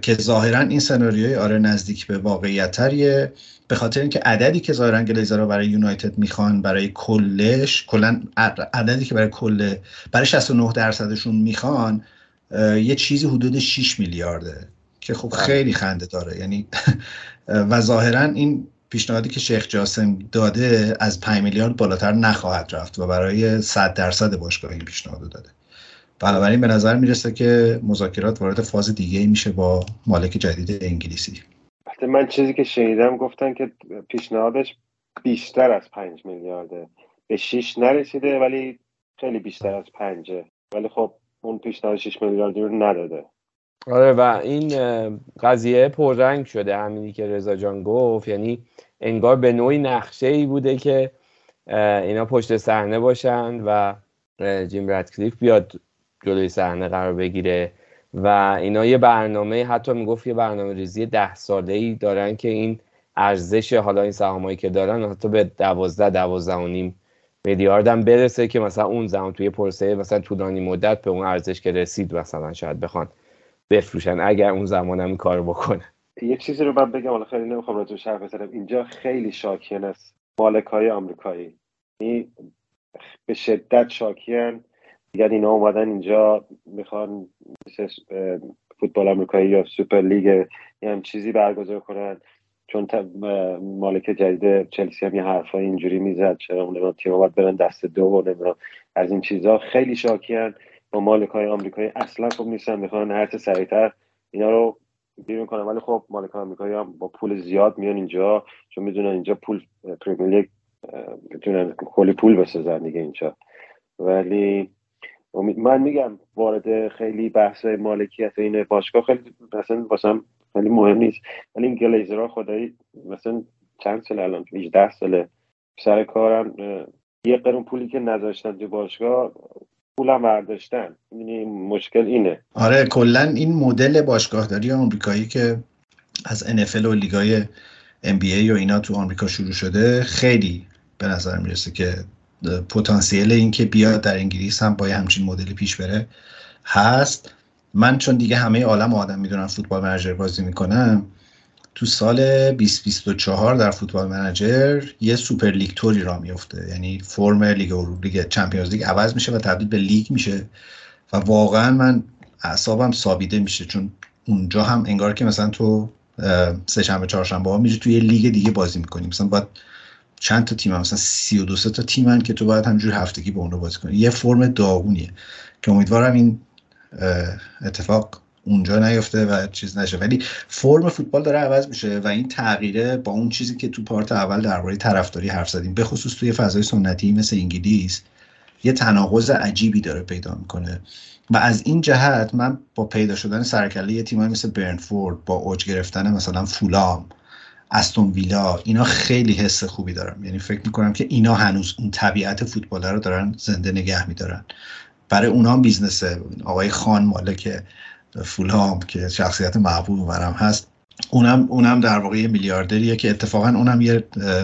که ظاهرا این سناریوی آره نزدیک به واقعیت تریه به خاطر اینکه عددی که ظاهرا گلیزر برای یونایتد می‌خوان برای کلش کلا عددی که برای کل برای 69 درصدشون می‌خوان یه چیزی حدود 6 میلیارده. که خب بله. خیلی خنده داره. یعنی و ظاهرا این پیشنهادی که شیخ جاسم داده از 5 میلیارد بالاتر نخواهد رفت و برای 100 درصد باشگاه این پیشنهاد داده. بنابراین به نظر می‌رسه که مذاکرات وارد فاز دیگه میشه با مالک جدید انگلیسی. من چیزی که شنیدم گفتن که پیشنهادش بیشتر از 5 میلیارده. به 6 نرسیده ولی خیلی بیشتر از 5 ولی خب اون پیشنهاد 6 میلیاردی رو نداده. آره و این قضیه پررنگ شده همینی که رضا جان گفت. یعنی انگار به نوعی نقشه ای بوده که اینا پشت صحنه باشن و جیم ردکلیف بیاد جلوی صحنه قرار بگیره و اینا یه برنامه حتی می‌گفت یه برنامه ریزی ده ساله ای دارن که این ارزش حالا این سهامایی که دارن حتی به دوازده دوازده و نیم میلیارد هم برسه که مثلا اون زمان توی پرسه مثلا طولانی مدت به اون ارزش که رسید مثلا شاید بخوان بفروشن اگر اون زمان هم کارو بکنه. یه چیزی رو من بگم حالا خیلی نمی‌خوام راجع حرف بزنم اینجا خیلی شاکیان است. مالک های آمریکایی. یعنی به شدت شاکیان. دیگر اینا اومدن اینجا می‌خوان فوتبال آمریکایی یا سوپر لیگ یه هم چیزی برگزار کنن. چون مالک جدید چلسی هم یه حرفای اینجوری می‌زد چرا اون تیم باید برن دست دو و از این چیزها خیلی شاکیان. با مالک های آمریکایی اصلا خوب نیستن می‌خوان هر سریعتر اینا رو بیرون کنن. ولی خب مالک های آمریکایی هم با پول زیاد میان اینجا چون می‌دونن اینجا پول پریمیر لیگ بتونن کلی پول بسازن دیگه اینجا. ولی من میگم وارد خیلی بحث مالکیت این باشگاه خیلی مثلا واسم خیلی مهم نیست. ولی این گلیزرها خدایی مثلا چند سال الان؟ 18 ساله. سر کارم یه قرون پولی که نذاشتن تو باشگاه پولم برداشتن. یعنی مشکل اینه. آره کلا این مدل باشگاهداری آمریکایی که از NFL و لیگای NBA و اینا تو آمریکا شروع شده خیلی به نظر می‌رسه که پتانسیل این که بیاد در انگلیس هم با همچین مدلی پیش بره هست. من چون دیگه همه عالم آدم می‌دونن Football Manager بازی می‌کنم تو سال 2024 در Football Manager یه سوپر لیگ طوری راه میفته یعنی فرم لیگ اروپا لیگ چمپیونز لیگ عوض میشه و تبدیل به لیگ میشه و واقعا من اعصابم سابیده میشه. چون اونجا هم انگار که مثلا تو سه شنبه چهارشنبه ها میشه توی لیگ دیگه بازی می‌کنی. مثلا باید چند تا تیم هم مثلا 32 تا تیم که تو باید همجور هفتگی با اون رو بازی کنی. یه فرم داغونیه که امیدوارم این اتفاق اونجا نیفته و چیز نشه. ولی فرم فوتبال داره عوض میشه و این تغییره با اون چیزی که تو پارت اول درباره طرفداری حرف زدیم. به خصوص توی فضای سنتی مثل انگلیس یه تناقض عجیبی داره پیدا می‌کنه. و از این جهت من با پیدا شدن سرکله یه تیمایی مثل برنفورد با اوج گرفتن مثلا فولام استون ویلا اینا خیلی حس خوبی دارم. یعنی فکر می‌کنم که اینا هنوز اون طبیعت فوتبال رو دارن زنده نگه میدارن. برای اونا بیزنسه. آقای خان مالک فولام که شخصیت محبوب برم هست. اونم اونم در واقع یه میلیاردریه که اتفاقا اونم یه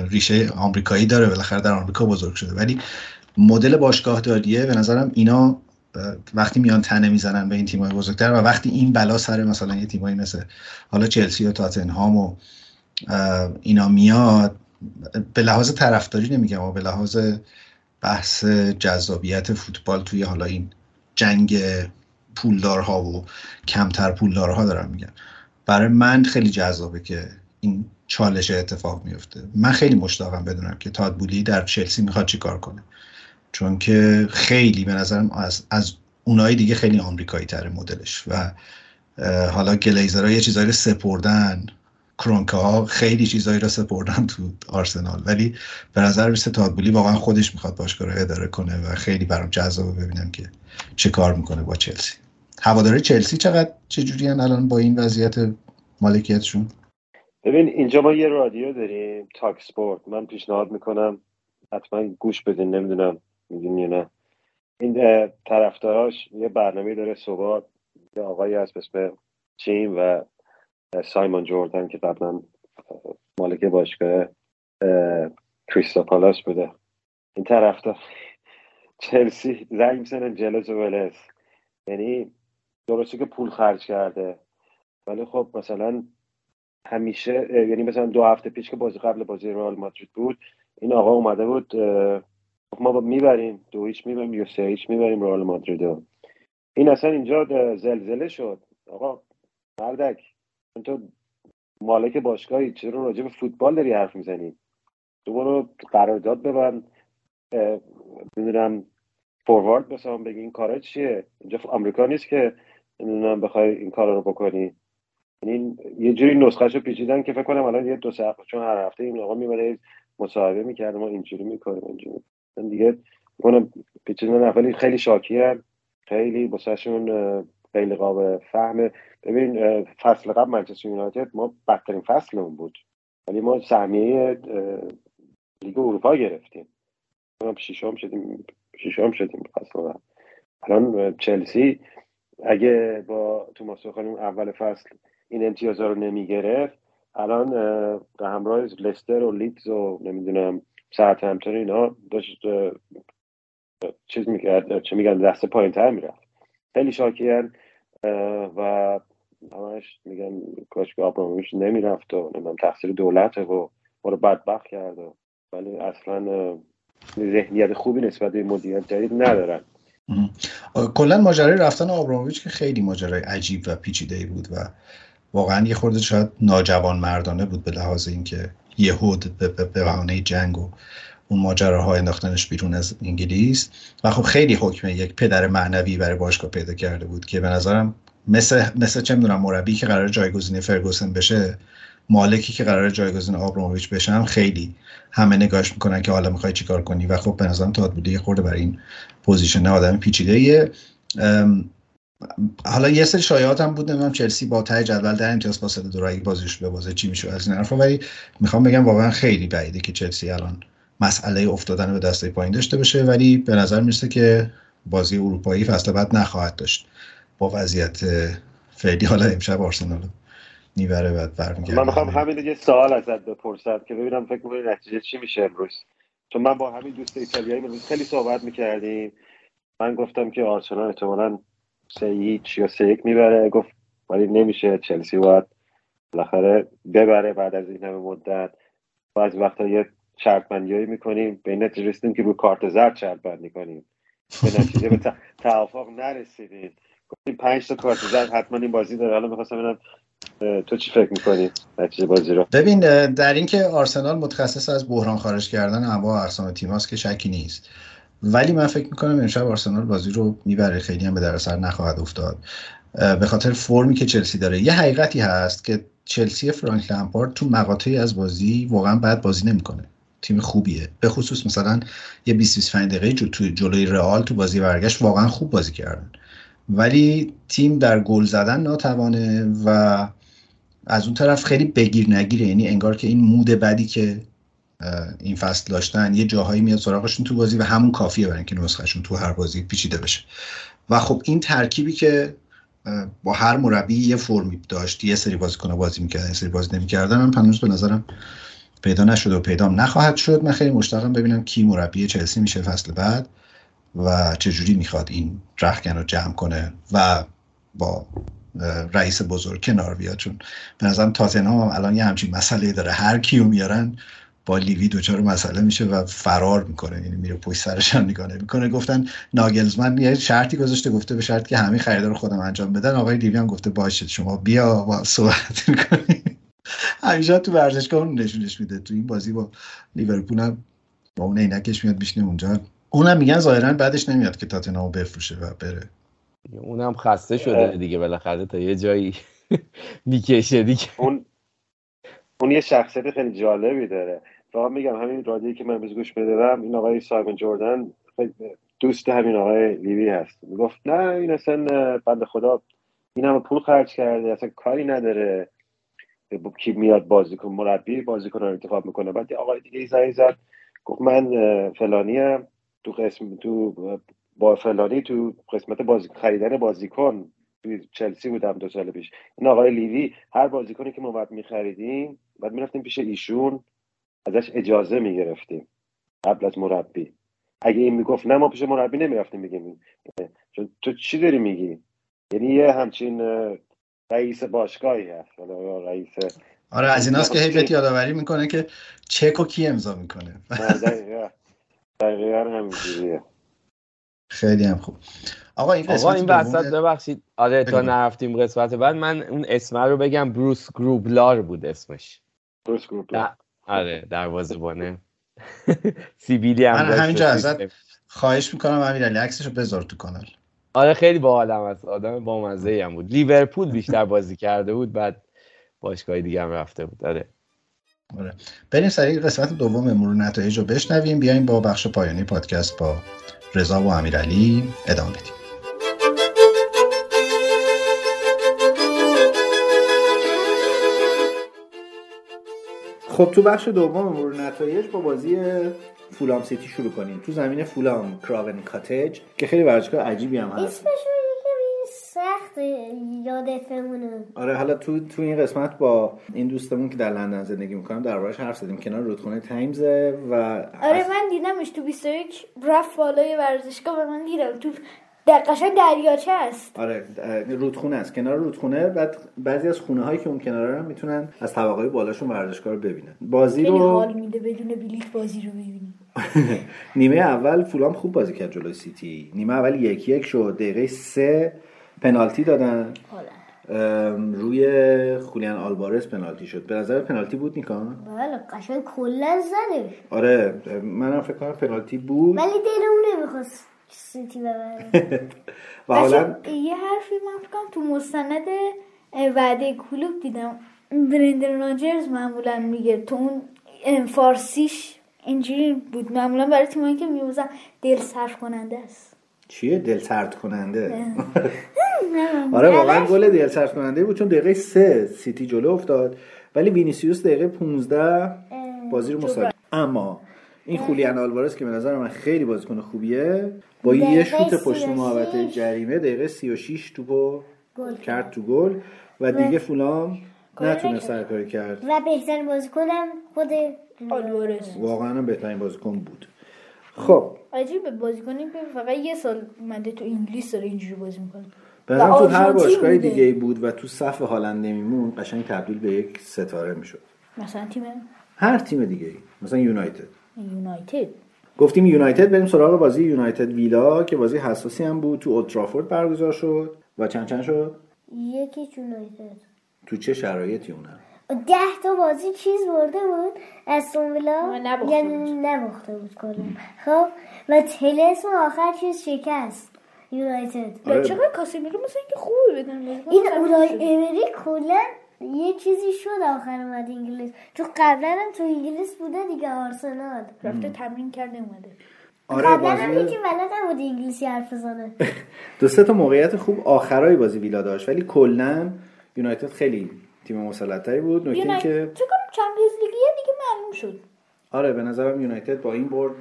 ریشه آمریکایی داره بالاخره در آمریکا بزرگ شده. ولی مدل باشگاه داریه به نظرم اینا وقتی میان تنه می‌زنن به این تیمای بزرگتر و وقتی این بلا سر مثلا یه تیمایی مثل حالا چلسی و تاتنهام و اینا میاد به لحاظ طرفداری نمیگم و به لحاظ بحث جذابیت فوتبال توی حالا این جنگ پولدارها و کمتر پولدارها دارم میگم برای من خیلی جذابه که این چالش اتفاق میفته. من خیلی مشتاقم بدونم که تادبولی در چلسی می‌خواد چی کار کنه. چون که خیلی به نظرم از, از اونایی دیگه خیلی آمریکایی تره مدلش و حالا گلیزرها یه چیزایی رو سپردن. کرونکا ها خیلی چیزایی رو سپردن تو آرسنال. ولی به نظر میسه تادبولی واقعا خودش می‌خواد باشگاه رو اداره کنه و خیلی برام جذابه ببینم که چه کار می‌کنه با چلسی. هواداره چلسی چقدر چه جوری الان با این وضعیت مالکیتشون؟ ببین اینجا ما یه رادیو داریم تاک سپورت. من پیشنهاد می‌کنم حتما گوش بدین نمی‌دونم می‌دونی نه. این طرفداراش یه برنامه داره صبح. یه آقایی هست به اسم چیم و سایمون جوردن که قبلا مالک باشگاه کریستاپالاس بوده. این طرفدار چلسی زنگ می‌زنن جلس و ولس یعنی درسته که پول خرج کرده. ولی خب مثلا همیشه یعنی مثلا دو هفته پیش که بازی قبل بازی رئال مادرید بود این آقا اومده بود ما می‌بریم دو هیچ می‌بریم یا سه هیچ می‌بریم رئال مادرید این اصلا اینجا زلزله شد. آقا مردک تو مالک باشگاهی چرا راجع به فوتبال داری حرف می‌زنی؟ تو برو قرارداد ببند می‌دونم فوروارد بسام بگی این کارا چیه؟ اینجا آمریکا نیست که نمی‌دونم بخوای این کارا رو بکنی. یعنی یه جوری نسخهشو پیچیدن که فکر کنم الان یه دو ساعت چون هر هفته این آقا می‌بره مصاحبه می‌کرده ما اینجوری می‌کنیم اینجوری. دیگه کنم پیچیدن ولی خیلی شاکی خیلی بسشون خیلی قابل فهمه. ببین فصل قبل منچستر یونایتد ما بدترین فصلمون بود. ولی ما سهمیه لیگ اروپا گرفتیم. ششم شدیم ششم شدیم فصل الان چلسی اگه با توماس خانم اول فصل این امتیازها رو نمی‌گرفت الان همراه لستر و لیدز و نمی‌دونم ساعت همتون اینا داشت چیز می‌کرد چه میگن دست پایین تر می‌رفت. خیلی شاکیان و همش میگن کاش که آبرامویش نمی‌رفت و نمی‌دونم تقصیر دولته و ما رو بدبخت کرد ولی اصلا ذهنیت خوبی نسبت به مدیریت جدید ندارن. کلا ماجرای رفتن آبرامویچ که خیلی ماجرای عجیب و پیچیده بود و واقعا یه خورده شاید ناجوان مردانه بود به لحاظ اینکه یهود به بهانه جنگ و اون ماجراها انداختنش بیرون از انگلیس. و خب خیلی حکمه یک پدر معنوی برای باشگاه پیدا کرده بود که به نظرم مثل مثل چه می‌دونم مربی که قرار جایگزین فرگوسن بشه مالکی که قراره جایگزین آبراموویچ بشه خیلی همه نگاش می‌کنن که حالا می‌خوای چیکار کنی. و خب به نظرم تاد بولی یه خورده برای این position آدم پیچیده حالا یه سری شایعات هم بود نمی‌دونم چلسی با ته جدول در امتیاز فاصله دو اگه بازیش ببازه چی میشه از این حرفا. ولی می‌خوام بگم واقعا خیلی بعیده که چلسی الان مسئله افتادن به دسته پایین داشته باشه. ولی به نظر می‌رسه که بازی اروپایی فصل بعد نخواهد داشت. با وضعیت فعلی حالا امشب آرسنال. می‌بره بعد برمیگرده. من می‌خوام همین یه سوال ازت بپرسم که ببینم فکر می‌کنی نتیجه چی میشه امروز. چون من با همین دوست ایتالیایی خیلی صحبت می‌کردیم. من گفتم که آرسنال احتمالاً سه هیچ یا سه یک می‌بره. گفت ولی نمیشه. چلسی باید بالاخره ببره بعد از این همه مدت. بعضی وقتا یه شرط بندیایی می‌کنیم. به نتیجه رسیدیم که روی کارت زرد شرط بندی کنیم به نتیجه به توافق نرسیدیم. گفتیم پنج تا کارت زرد حتما این بازی داره. حالا می‌خواستم ببینم تو چی فکر می‌کنی؟ نتیجه بازی رو ببین در اینکه آرسنال متخصص از بحران خارج کردن انواع اقسام تیماست که شکی نیست. ولی من فکر می‌کنم امشب آرسنال بازی رو می‌بره. خیلی هم به دردسر نخواهد افتاد. به خاطر فرمی که چلسی داره. یه حقیقتی هست که چلسی فرانک لمپارد تو مقاطعی از بازی واقعا بعد بازی نمی‌کنه. تیم خوبیه. به خصوص مثلا یه 20 25 دقیقه تو جلوی رئال تو بازی برگشت واقعا خوب بازی کردن. ولی تیم در گل زدن ناتوانه و از اون طرف خیلی بگیر نگیره. یعنی انگار که این مود بدی که این فصل داشتن یه جاهایی میاد سراغشون تو بازی و همون کافیه برای اینکه نسخهشون تو هر بازی پیچیده بشه. و خب این ترکیبی که با هر مربی یه فرمی داشت یه سری بازیکن بازی می‌کردن یه سری بازی نمی‌کردن من پنوز به نظرم پیدا نشده و پیدام نخواهد شد. من خیلی مشتاقم ببینم کی مربی چلسی میشه فصل بعد و چجوری می‌خواد این رخکن رو جمع کنه و با رئیس بزرگ کنار بیاد. چون به نظرم تاتنهام هم الان یه همچین مسئله داره. هر کیو میارن با لیوی دچار مسئله میشه و فرار می‌کنه. یعنی میره پشت سرش هم نگاه می‌کنه گفتن ناگلزمن یه شرطی گذاشته گفته به شرط که همه خریدار خودم انجام بدن. آقای لیوی هم گفته باشه شما بیا با صحبت می‌کنی. همیشه تو ورزشگاه اون نشونش میده. تو این بازی با لیورپول هم با اون عینکش میاد بیشنه اونجا. اونم میگن ظاهرا بعدش نمیاد که تاتنهامو بفروشه و بره. اونم خسته شده دیگه بالاخره تا یه جایی می‌کشه دیگه. اون اون یه شخصیت خیلی جالبی داره. و میگم همین رادیویی که من گوش بدم این آقای سایمون جردن دوست همین آقای لیوی هست. می‌گفت نه این اصلا بند خدا این همه پول خرج کرده اصلا کاری نداره. کی میاد بازیکن مربی بازیکن رو انتخاب می‌کنه. بعد آقای دیگه زنگ زد گفت من فلانی هم تو قسم تو با فلانی تو قسمت بازی خریدن بازیکن چلسی بودم دو سال پیش. این آقای لیوی هر بازیکنی که ما باید میخریدیم بعد می‌رفتیم پیش ایشون ازش اجازه می‌گرفتیم قبل از مربی. اگه این می‌گفت نه ما پیش مربی نمی‌رفتیم بگیم چون تو چی داری میگی؟ یعنی یه همچین رئیس باشگاهی هست. رئیس آره از ایناست که هیبت یادآوری می‌کنه که چک و کی امضا می‌کنه. دقیقا همینجوریه. خیلی هم خوب. آقا این آقا این وسط ببخشید. آره تا نرفتیم قسمت بعد. من اون اسم رو بگم بروس گروبلار بود اسمش. بروس گروبلار. آره دروازه‌بانه. سیبیلی هم من همینجا ازت خواهش می‌کنم امیرعلی عکسشو بذار تو کانال. آره خیلی باحالم است آدم با مزه هم بود. لیورپول بیشتر بازی کرده بود بعد باشگاه دیگه هم رفته بود. آره. آره. بریم سریع قسمت دوم مرور نتایج رو بشنویم. بیایم با بخش پایانی پادکست با رضا و امیرعلی ادامه بدیم. خب تو بخش دوم مرور نتایج با بازی فولام سیتی شروع کنیم. تو زمین فولام کریون کاتج که خیلی ورزشگاه عجیبی هم هست. سخت یادت بمونه آره حالا تو تو این قسمت با این دوستمون که در لندن زندگی می‌کنم دربارش حرف زدیم. کنار رودخونه تایمز و آره من دیدمش تو 21 رفت بالای ورزشگاه و من دیدم تو در دریاچه است. آره رودخونه است. کنار رودخونه بعد بعضی از خونه هایی که اون کنار هم می‌تونن از طبقه بالاشون ورزشگاه رو ببینن. بازی رو حال میده بدون بلیت بازی رو ببینیم نیمه اول فولام خوب بازی کرد جلوی سیتی. نیمه اول یک یک شد. دقیقه سه پنالتی دادن. روی خولیان آلوارز پنالتی شد. به نظر پنالتی بود نیکان بله قشنگ کلا زدش آره منم فکر کنم پنالتی بود. ولی دلمون نمی‌خواست سیتی ببره. و حالا یه حرفی من فکرم تو مستند وعده کلوب دیدم. برندن راجرز معمولا میگه تو اون فارسیش اینجوری بود. معمولا برای تیمایی که میوزن دل صرف کننده است. چیه؟ دل سرد کننده آره واقعا گل دل سرد کننده بود چون دقیقه سه سیتی جلو افتاد ولی وینیسیوس دقیقه 15 بازی رو مساوی. اما این خولیان آلوارز که به نظر من خیلی بازیکن خوبیه با یه شوت پشت محوطه جریمه دقیقه 36 توپو کرد. تو گل و دیگه فولام نتونه سرکاری کرد. و بهترین بازیکنم خود آلوارز. واقعا بهترین بازیکن بود. خب. عجیبه بازیکنی که فقط یه سال مده تو انگلیس داره اینجوری بازی می‌کنه. بعدم تو هر باشگاه دیگه بود و تو صف هالند نمیمون قشنگ تبدیل به یک ستاره می‌شد. مثلا تیم؟ هر تیم دیگه ای مثلا یونایتد. یونایتد. گفتیم یونایتد بریم سراغ بازی یونایتد ویلا که بازی حساسی هم بود. تو اولترافورد برگزار شد و چند چند شد؟ یکی یونایتد. تو چه شرایطی اونم؟ ده تا بازی چیز برده بود؟ از ویلا؟ یعنی نباخته بود کلا. خب و تلس آخر چیز شکست. یونایتد. آره. چقدر کاسمیرو مثلا اینکه خوبه بدن. این اونای امری کلا یه چیزی شد آخر اومد انگلیس. تو قبلا هم تو انگلیس بوده دیگه آرسنال. رفته تمرین کرده اومده. آره قبلا هم یکی بلد نبود انگلیسی حرف بزنه. دو سه تا موقعیت خوب آخرای بازی ویلا داشت ولی کلا یونایتد خیلی تیم مسلطی بود نکته که کنم چمپیونز لیگ دیگه معلوم شد. آره به نظرم یونایتد با این برد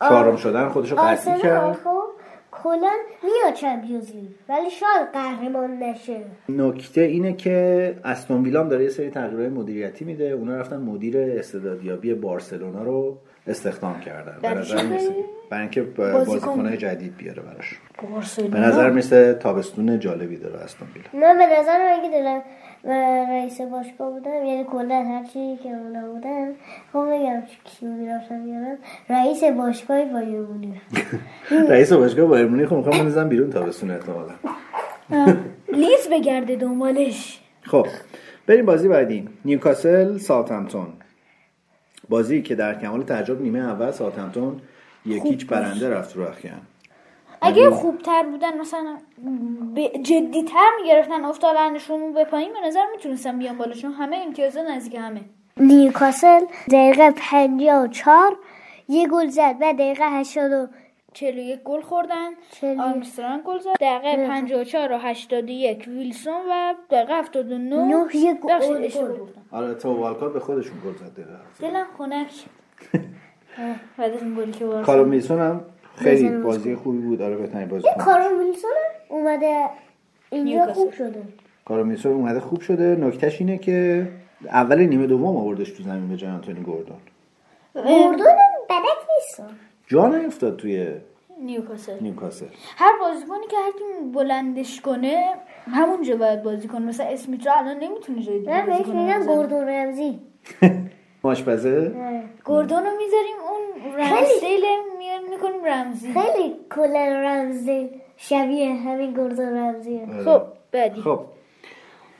چهارم شدن خودشو قطعی کرد. خب کلا میاد چمپیونز لیگ ولی شاید قهرمان نشه. نکته اینه که استون ویلام داره یه سری تغییرات مدیریتی میده. اونا رفتن مدیر استعدادیابی بارسلونا رو استخدام کردن. به نظر برای اینکه بازیکنهای جدید بیاره براش. به نظر مثل تابستون جالبی داره استون ویلا. نه به نظر من دارم و رئیس باشگاه بودم یعنی کلا هر چیزی که اونا بودن خب بگم کیو می‌رفتم بیارم رئیس باشگاه بایرمونی رئیس باشگاه بایرمونی خب می‌خوام بنزم بیرون تابستون احتمالا. لیز بگرده دنبالش. خب بریم بازی بعدی. نیوکاسل ساوثهمپتون بازی که در کمال تعجب نیمه اول ساوثهمپتون یکیچ برنده رفت رو اخیان. اگه خوبتر بودن مثلا جدیتر می‌گرفتن افتادنشون به پایین به نظر می‌تونستن بیان بالا. چون همه امتیازا نزدیک همه. نیوکاسل دقیقه 54 یه گل زد و دقیقه 80 41 گل خوردن. آرمسترانگ گل زد. دقیقه 54 و 81 ویلسون و دقیقه 79 نه یه گل. آره تو والکات به خودشون گل زد دلم خنک بعد از اون گلی که کارو میلسون هم خیلی بازی خوبی بود. آره بهترین بازی این کارو اومده اینجا خوب شده. کارو میلسون اومده خوب شده. نکتهش اینه که اول نیمه دوم آوردش تو زمین به جای آنتونی گوردون. گوردون بدک نیست. جا نیفتاد توی نیوکاسل. نیوکاسل. هر بازیکنی که هر تیم بلندش کنه همونجا باید بازی کنه. مثلا اسمیت رو الان نمی‌تونه جای دیگه نه بهش میگن گوردون رمزی. ماشپزه گوردون رو می‌ذاریم اون رمزدیل میار می‌کنیم رمزی. خیلی کلا رمزدیل شبیه همین گوردون رمزیه خب بعدی. خب.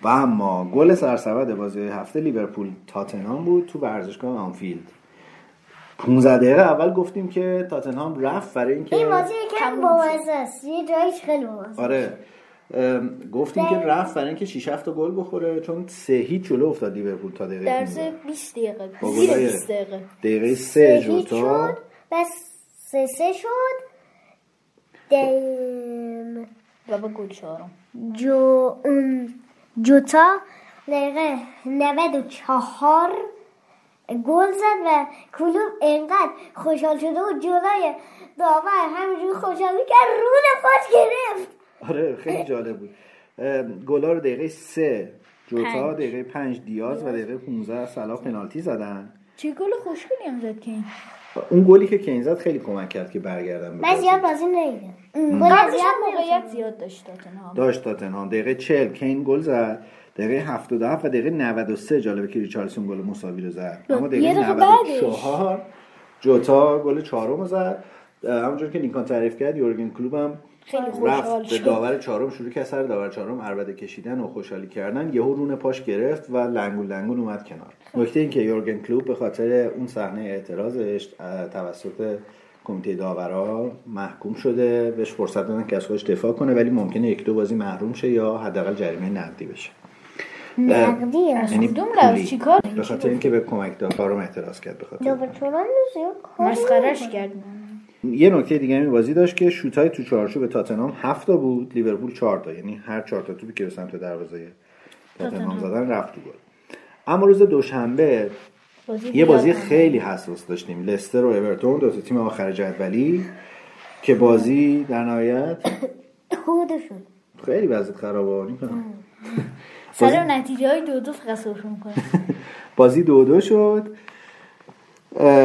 و اما گل سرسبد بازی هفته لیورپول تاتنهام بود تو ورزشگاه آنفیلد. 15 دقیقه اول گفتیم که تاتنهام رفت برای اینکه این بازی یکم بامزه است. یه جایش خیلی بامزه آره. گفتیم که رفت برای اینکه 6 7 گل بخوره چون سه هیچ جلو افتاد لیورپول تا دقیقه در 20 دقیقه. زیر 20 دقیقه. دقیقه 3 جوتا بس 3 3 شد. دیم و گل چهارم جو جوتا. دقیقه 94 گل زد و کلوب انقدر خوشحال شده و جلوی داور همینجوری خوشحال کرد رون پاش گرفت. آره خیلی جالب بود. گلا رو دقیقه سه جوتا دقیقه پنج دیاز و دقیقه 15 صلاح پنالتی زدن. چه گل خوشگلی هم زد کین اون گلی که کین زد خیلی کمک کرد که برگردن من زیاد بازی ندیدم قبلش موقعیت زیاد داشت تاتنهام. داشت تاتنهام. دقیقه 40 کین گل زد. دقیقه 77 و دقیقه 93 جالبه که ریچارلسون گل مساوی رو زد. اما دقیقه 94 جوتا گل چهارم زد. همونجور که نیکان تعریف کرد یورگن کلوب هم رفت به داور چهارم شروع کرد سر داور چهارم عربده کشیدن و خوشحالی کردن. یهو رون پاش گرفت و لنگول لنگول اومد کنار. نکته این که یورگن کلوب به خاطر اون صحنه اعتراضش توسط کمیته داورا محکوم شده. بهش فرصت دادن که از خودش دفاع کنه ولی ممکنه یک دو بازی محروم شه یا حداقل جریمه نقدی بشه. نقدی؟ یعنی پولی. چیکار به خاطر اینکه به کمک داورم اعتراض کرد به خاطر مسخرهش کرد. یه نکته دیگه این بازی داشت که شوت های تو چارچوب تاتنهام 7 تا بود لیورپول 4 تا. یعنی هر 4 تا توپی که به سمت دروازه تاتنهام زدن رفت تو گل. اما روز دوشنبه یه بازی خیلی حساس داشتیم. لستر و اورتون دو تا تیم آخر جدولی که بازی در نهایت خیلی وضعیت خرابه سر نتیجه های دو دو فقط بازی دو دو شد.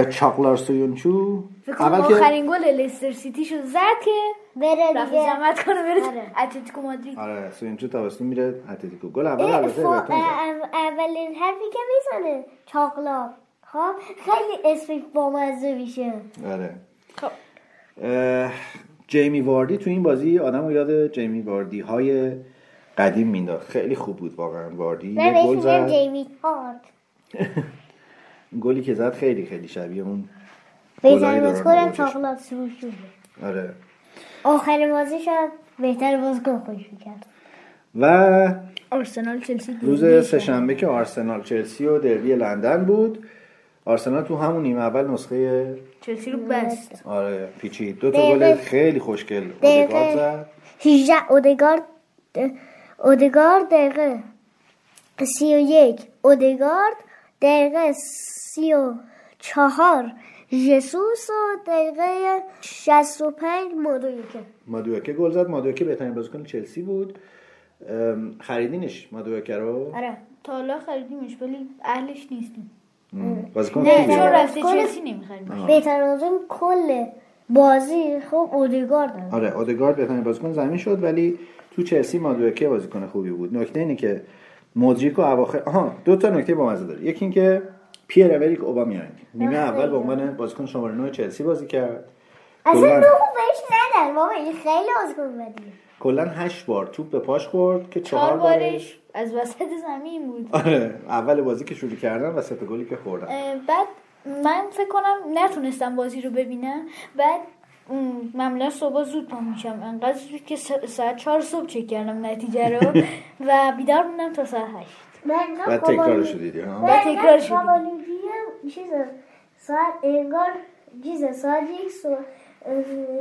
چاقلار سویونچو اول که آخرین گل لستر سیتی شد. زد که بره دیگه. جمعت کنه بره اتلتیکو مادرید. آره سویونچو تابستون میره اتلتیکو. گل اول البته اولین حرفی که می‌زنه. چاقلار خب؟ خیلی اسمی بامزه میشه. آره. خب. جیمی واردی تو این بازی آدم رو یاد جیمی واردی های قدیم مینداخت. خیلی خوب بود واقعا. واردی یه گل زد. جیمی هارد گلی که زد خیلی خیلی شبیه اون بهترین بازیکن چاقلات سروش آره. آخرین بازی شد بهتر بازیکن خوش کرد. و آرسنال چلسی روز سهشنبه که آرسنال چلسی و دربی لندن بود. آرسنال تو همون نیمه اول نسخه چلسی رو بست. آره پیچید. دو تا گل خیلی خوشگل اودگارد زد. 18 اودگارد اودگارد دقیقه 31 اودگارد دقیقه 34 جسوس و دقیقه 65 مادویکه. مادویکه گل زد. مادویکه بهترین بازیکن چلسی بود. خریدینش مادویکه رو؟ آره. تا حالا خریدیمش ولی اهلش نیستیم بازیکن نه چون رفته چلسی نمی‌خریم. بهترین بازیکن کل بازی خب اودگارد آره اودگارد بهترین بازیکن زمین شد ولی تو چلسی مادویکه بازیکن خوبی بود. نکته اینه که مودریک و اواخر آها دو تا نکته با مزه داره. یکی اینکه پیر اوریک اوبامیانگ. نیمه اول به عنوان بازیکن شماره 9 چلسی بازی کرد. اصلا نو بهش ندن بابا این خیلی بازیکن بدیه کلا 8 بار توپ به پاش خورد که چهار بارش از وسط زمین بود. آره اول بازی که شروع کردن وسط گلی که خوردن. بعد من فکر کنم نتونستم بازی رو ببینم. بعد معمولا صبح زود پا میشم. انقدر زود که ساعت چهار صبح چک کردم نتیجه رو و بیدار موندم تا ساعت هشت. بعد تکرارشو دیدی ها؟ بعد تکرارشو چیز ساعت انگار چیز ساعت یک صبح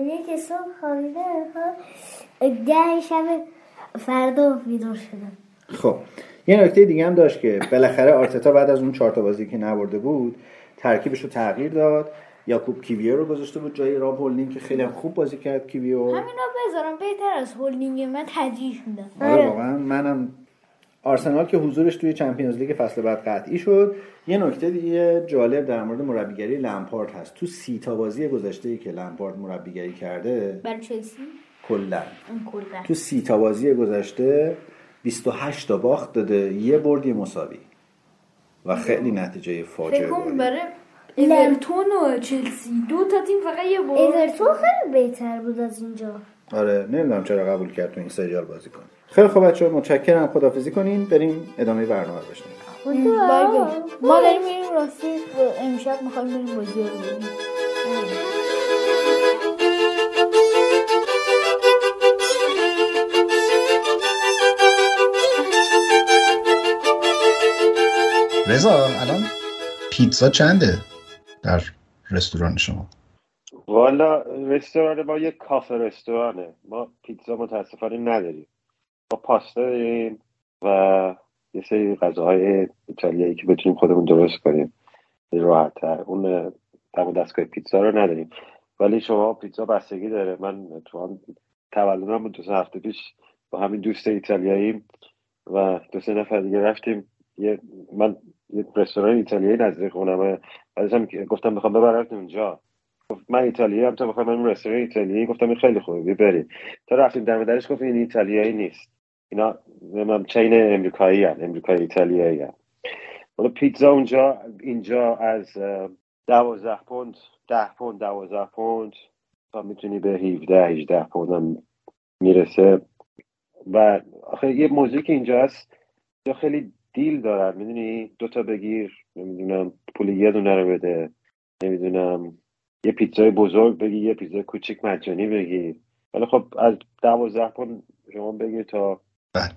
یک صبح خوابیده ده شب فردا بیدار شدم. خب یه نکته دیگه هم داشت که بالاخره آرتتا بعد از اون چهار تا بازی که نبرده بود ترکیبش رو تغییر داد. یاکوب کیویو رو گذاشته بود جای راب هولدینگ که خیلی هم خوب بازی کرد کیویو. همینا بذارم بهتر از هولدینگ من ترجیح میدم. آره واقعا منم آرسنال که حضورش توی چمپیونز لیگ فصل بعد قطعی شد یه نکته دیگه جالب در مورد مربیگری لمپارد هست. تو سی تا بازی گذشته ای که لمپارد مربیگری کرده برای چلسی؟ کلا. تو سی تا بازی گذشته 28 تا باخت داده یه برد یه مساوی. و خیلی نتیجه فاجعه فکر برای اورتون و چلسی دو تا تیم فقط یه برد. اورتون خیلی بهتر بود از اینجا. آره نمی‌دونم چرا قبول کرد تو این سریال بازی کنه. خیلی خوب بچه‌ها متشکرم. خدافظی کنین. بریم ادامه برنامه رو بشنویم. ما داریم میریم راستی. امشب می‌خوایم بریم بازی رو ببینیم. رضا الان پیتزا چنده در رستوران شما؟ والا رستوران ما یه کافه رستورانه. ما پیتزا متاسفانه نداریم. ما پاستا داریم و یه سری غذاهای ایتالیایی که بتونیم خودمون درست کنیم. راحتتر. اون دم دستگاه پیتزا رو نداریم. ولی شما پیتزا بستگی داره. من تو تولدم دو سه هفته پیش با همین دوست ایتالیایی و دو سه نفر دیگه رفتیم. یه من یه رستوران ایتالیایی نزدیک خونمه بعدش گفتم می‌خوام ببرم اونجا. من ایتالیایی هم تا بخوام من رستوران ایتالیایی؟ گفتم این خیلی خوبه بریم. تا رفتیم در درش گفت این ایتالیایی نیست. اینا من چین امریکایی هم امریکایی ایتالیایی هم حالا پیتزا اونجا اینجا از دوازده پوند ده پوند دوازده پوند تا می‌تونی به 17 18 پوند هم می‌رسه و آخه یه موضوعی که اینجا هست یا خیلی دیل دارن می‌دونی دوتا بگیر نمی‌دونم پول یه دونه رو بده نمی‌دونم یه پیتزای بزرگ بگی یه پیتزای کوچیک مجانی بگی ولی خب از دوازده پوند شما بگیر تا بله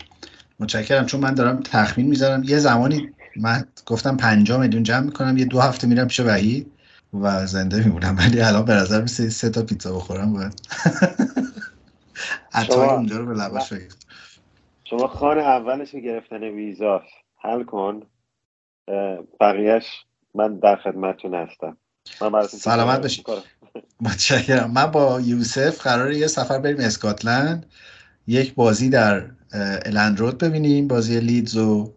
متشکرم چون من دارم تخمین می‌ذارم. یه زمانی من گفتم 5 میلیون جمع می‌کنم یه دو هفته میرم پیش وحید و زنده میمونم. ولی الان به نظر میسه سه تا پیتزا بخورم باید عطای اونجا رو به لباش شما خان اولش گرفتن ویزاست حل کن. بقیهش من در خدمتتون هستم. من سلامت باشید متشکرم. من با یوسف قرار یه سفر بریم اسکاتلند. یک بازی در الند رود ببینیم بازی لیدز و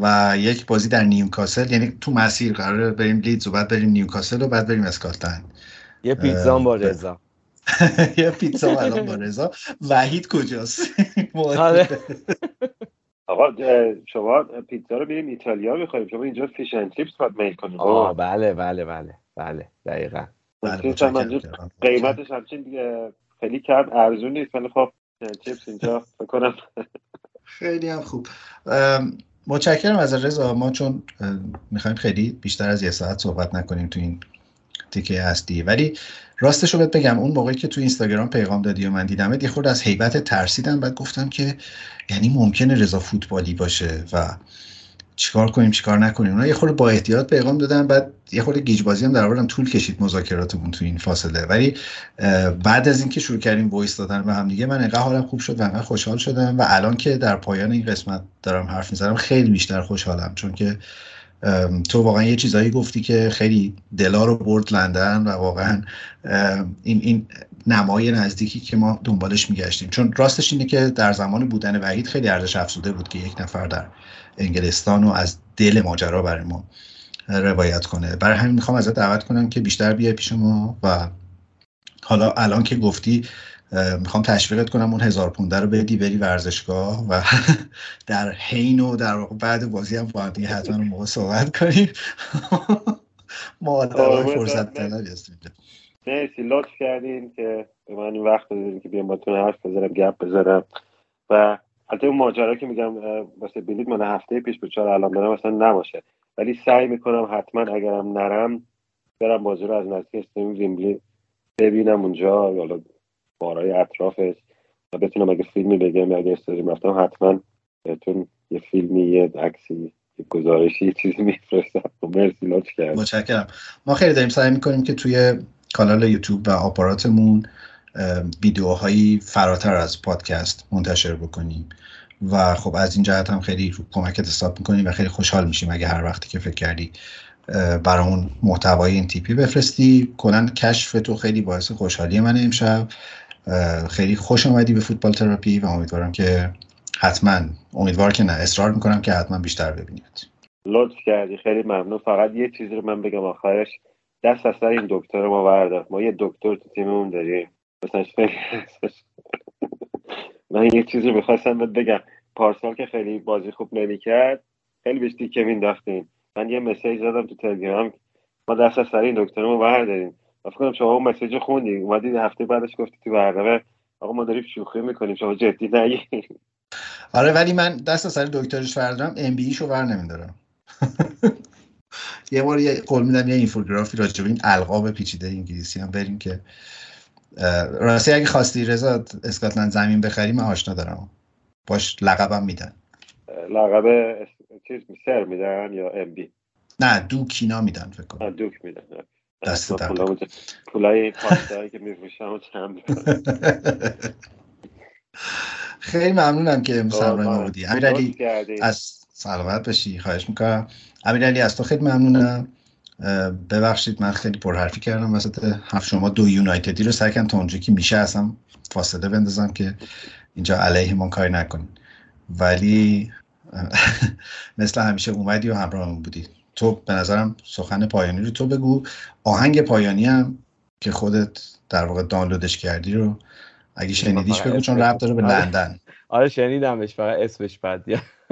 و یک بازی در نیوکاسل. یعنی تو مسیر قرار بریم لیدز و بعد بریم نیوکاسل و بعد بریم اسکاتلند. یه پیتزا با رضا. یه پیتزا الان با رضا. وحید کجاست؟ آقا شما پیتزا رو بریم ایتالیا می‌خوایم. شما اینجا فیش اند چیپس باید میل کنیم آه بله بله بله بله. دقیقا. قیمتش همچین خیلی کم ارزون نیست. ولی خب چیپس اینجا بکنم خیلی هم خوب. متشکرم از رضا. ما چون می‌خوایم خیلی بیشتر از یه ساعت صحبت نکنیم تو این تیکه هستی ولی راستش رو بهت بگم اون موقعی که تو اینستاگرام پیغام دادی و من دیدم یه خورده از هیبت ترسیدم. بعد گفتم که یعنی ممکنه رضا فوتبالی باشه و چیکار کنیم چیکار نکنیم. اونا یه خورده با احتیاط پیغام دادن بعد یه خورده گیج بازی هم در طول کشید مذاکراتمون تو این فاصله. ولی بعد از اینکه شروع کردیم وایس دادن به هم دیگه من انقدر حالم خوب شد و انقدر خوشحال شدم و الان که در پایان این قسمت دارم حرف می‌زنم خیلی بیشتر خوشحالم. چون که تو واقعا یه چیزایی گفتی که خیلی دلا رو برد لندن و واقعا این این نمای نزدیکی که ما دنبالش میگشتیم. چون راستش اینه که در زمان بودن وحید خیلی ارزش افزوده بود که یک نفر در انگلستان و از دل ماجرا برای ما روایت کنه. برای همین می‌خوام ازت دعوت کنم که بیشتر بیای پیش ما و حالا الان که گفتی می‌خوام تشویقت کنم اون هزار پونده رو بدی بری ورزشگاه و در حین و در بعد بازی هم با دیگه حتما اون موقع صحبت کنیم. ما آره، فرصت طلبی هستیم. مرسی لطف کردین که به من این وقت دادین که بیام باتون حرف بزنم گپ بزنم. و البته اون ماجرا که میگم واسه بلیت من هفته پیش به چهار الان برم مثلا نباشه. ولی سعی می‌کنم حتما اگرم نرم برم بازی رو از نزدیک استیم ویمبلی ببینم اونجا یا بارای اطرافش. و بتونم اگه فیلمی بگم اگه استادیم رفتم حتما بهتون یه فیلمی یه عکسی گزارشی چیزی میفرستم. مرسی لطف کرد متشکرم. ما خیلی داریم سعی می‌کنیم که توی کانال یوتیوب و آپاراتمون ویدیوهایی فراتر از پادکست منتشر بکنیم. و خب از این جهت هم خیلی کمکت حساب می‌کنیم و خیلی خوشحال میشیم اگه هر وقتی که فکر کردی برامون محتوای این تیپی بفرستی. کنن کشف تو خیلی باعث خوشحالی من امشب. خیلی خوش آمدی به فوتبال تراپی و امیدوارم که حتما امیدوار که نه اصرار می‌کنم که حتما بیشتر ببینید لطف کردی خیلی ممنون. فقط یه چیزی رو من بگم آخرش دست از سر این دکتر ما بردار. ما یه دکتر تو تیممون داریم. مثلا من یه چیزی رو می‌خواستم بگم. پارسال که خیلی بازی خوب نمی‌کرد خیلی بهش دیگه مینداختیم من یه مسیج زدم تو تلگرام ما دست از سر این دکتر ما برداریم فکر کنم شما اون مسیج خوندی اومدی هفته بعدش گفتی تو برنامه آقا ما داریم شوخی می‌کنیم شما جدی نگی آره ولی من دست از سر دکترش بردارم ام بی شو بر نمیدارم. یه بار یه قول میدم یه اینفوگرافی راجع به این القاب پیچیده انگلیسی هم بریم که راستی اگه خواستی رضا اسکاتلند زمین بخریم من آشنا دارم. باش لقبم میدن. لقب چیز سر میدن یا ام بی؟ نه دوکینا میدن فکر کنم. دوک میدن. دست در پولای پاستایی که میفروشم چند خیلی ممنونم که امروز همراه ما بودی امیرعلی از سلامت بشی خواهش می‌کنم. امیرعلی از تو خیلی ممنونم. ببخشید من خیلی پرحرفی کردم وسط هفت شما. دو یونایتدی رو سرکن تا اونجا که میشه اصلا فاصله بندازم که اینجا علیه ما کاری نکنیم ولی مثل همیشه اومدی و همراهمون بودی. تو به نظرم سخن پایانی رو تو بگو. آهنگ پایانی هم که خودت در واقع دانلودش کردی رو اگه شنیدیش بگو چون ربط داره به آره. لندن. آره شنیدمش فقط اسمش بد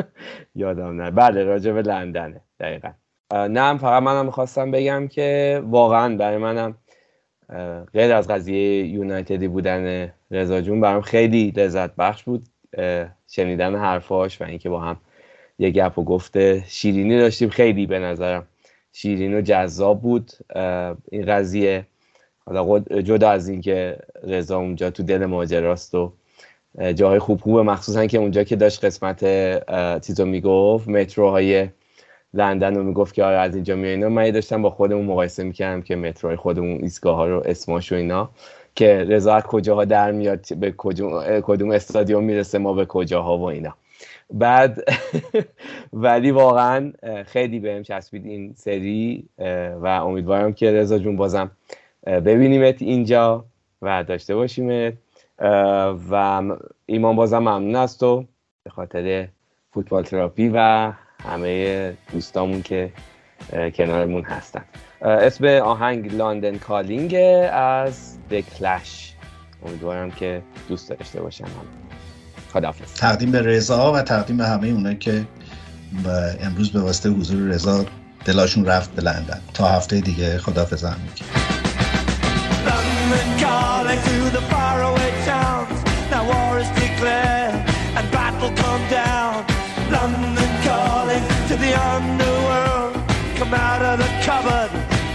یادم نه. بله راجع به لندنه. دقیقا. نه فقط منم می‌خواستم بگم که واقعا برای منم غیر از قضیه یونایتدی بودن رضا جون برام خیلی لذت بخش بود. شنیدن حرفاش و اینکه با هم یه گپ و گفته شیرینی داشتیم خیلی به نظرم شیرین و جذاب بود. این قضیه حالا جدا از اینکه رضا اونجا تو دل ماجراست و جاهای خوب خوبه مخصوصا که اونجا که داشت قسمت چیزو می‌گفت متروهای لندن رو می‌گفت که آره از اینجا میای اینا. من داشتم با خودمون مقایسه می‌کردم که متروهای خودمون ایستگاه ها رو اسماش و اینا که رضا کجاها در میاد به کدوم استادیوم می‌رسه ما به کجاها و اینا. بعد ولی واقعا خیلی بهم چسبید این سری و امیدوارم که رضا جون بازم ببینیمت اینجا و داشته باشیمت. و ایمان بازم ممنون از تو به خاطر فوتبال تراپی و همه دوستامون که کنارمون هستن. اسم آهنگ لندن کالینگ از کلش امیدوارم که دوست داشته باشم خداحافظ. تقدیم به رضا و تقدیم به همه اونایی که امروز به واسطه حضور رضا دلاشون رفت به لندن تا هفته دیگه خداحافظ هم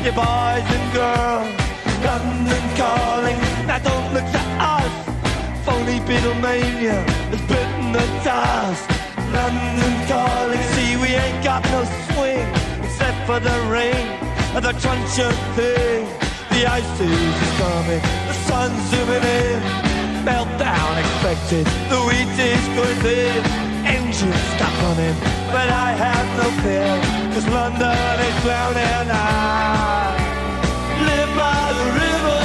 you boys and girls. London calling, now don't look to us. Phony Beatlemania has bitten the dust. London calling, see we ain't got no swing except for the rain and the crunch of thing. The ice is coming, the sun's zooming in. Meltdown expected, the wheat is going thin engines stop running, but I have no fear, cause London is drowning. And i live by the river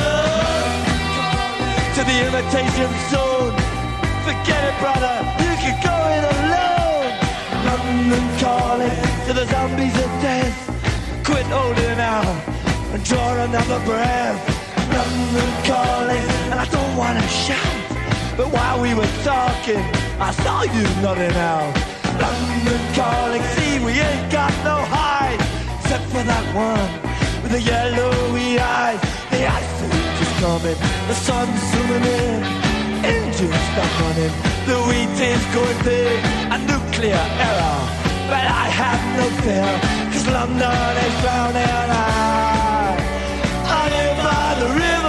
to the imitation zone. Forget it, brother, you can go it alone. London calling to the zombies of death. Quit holding out and draw another breath. London calling, and I don't wanna shout. But while we were talking, I saw you nodding out. London calling, see, we ain't got no hide, except for that one with the yellowy eyes. The ice age is coming, the sun's zooming in, engines stop running, the wheat is going big, a nuclear error. But I have no fear, cause London is drowning. I, I live by the river.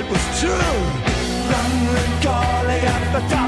it was true. Run, Golly, up the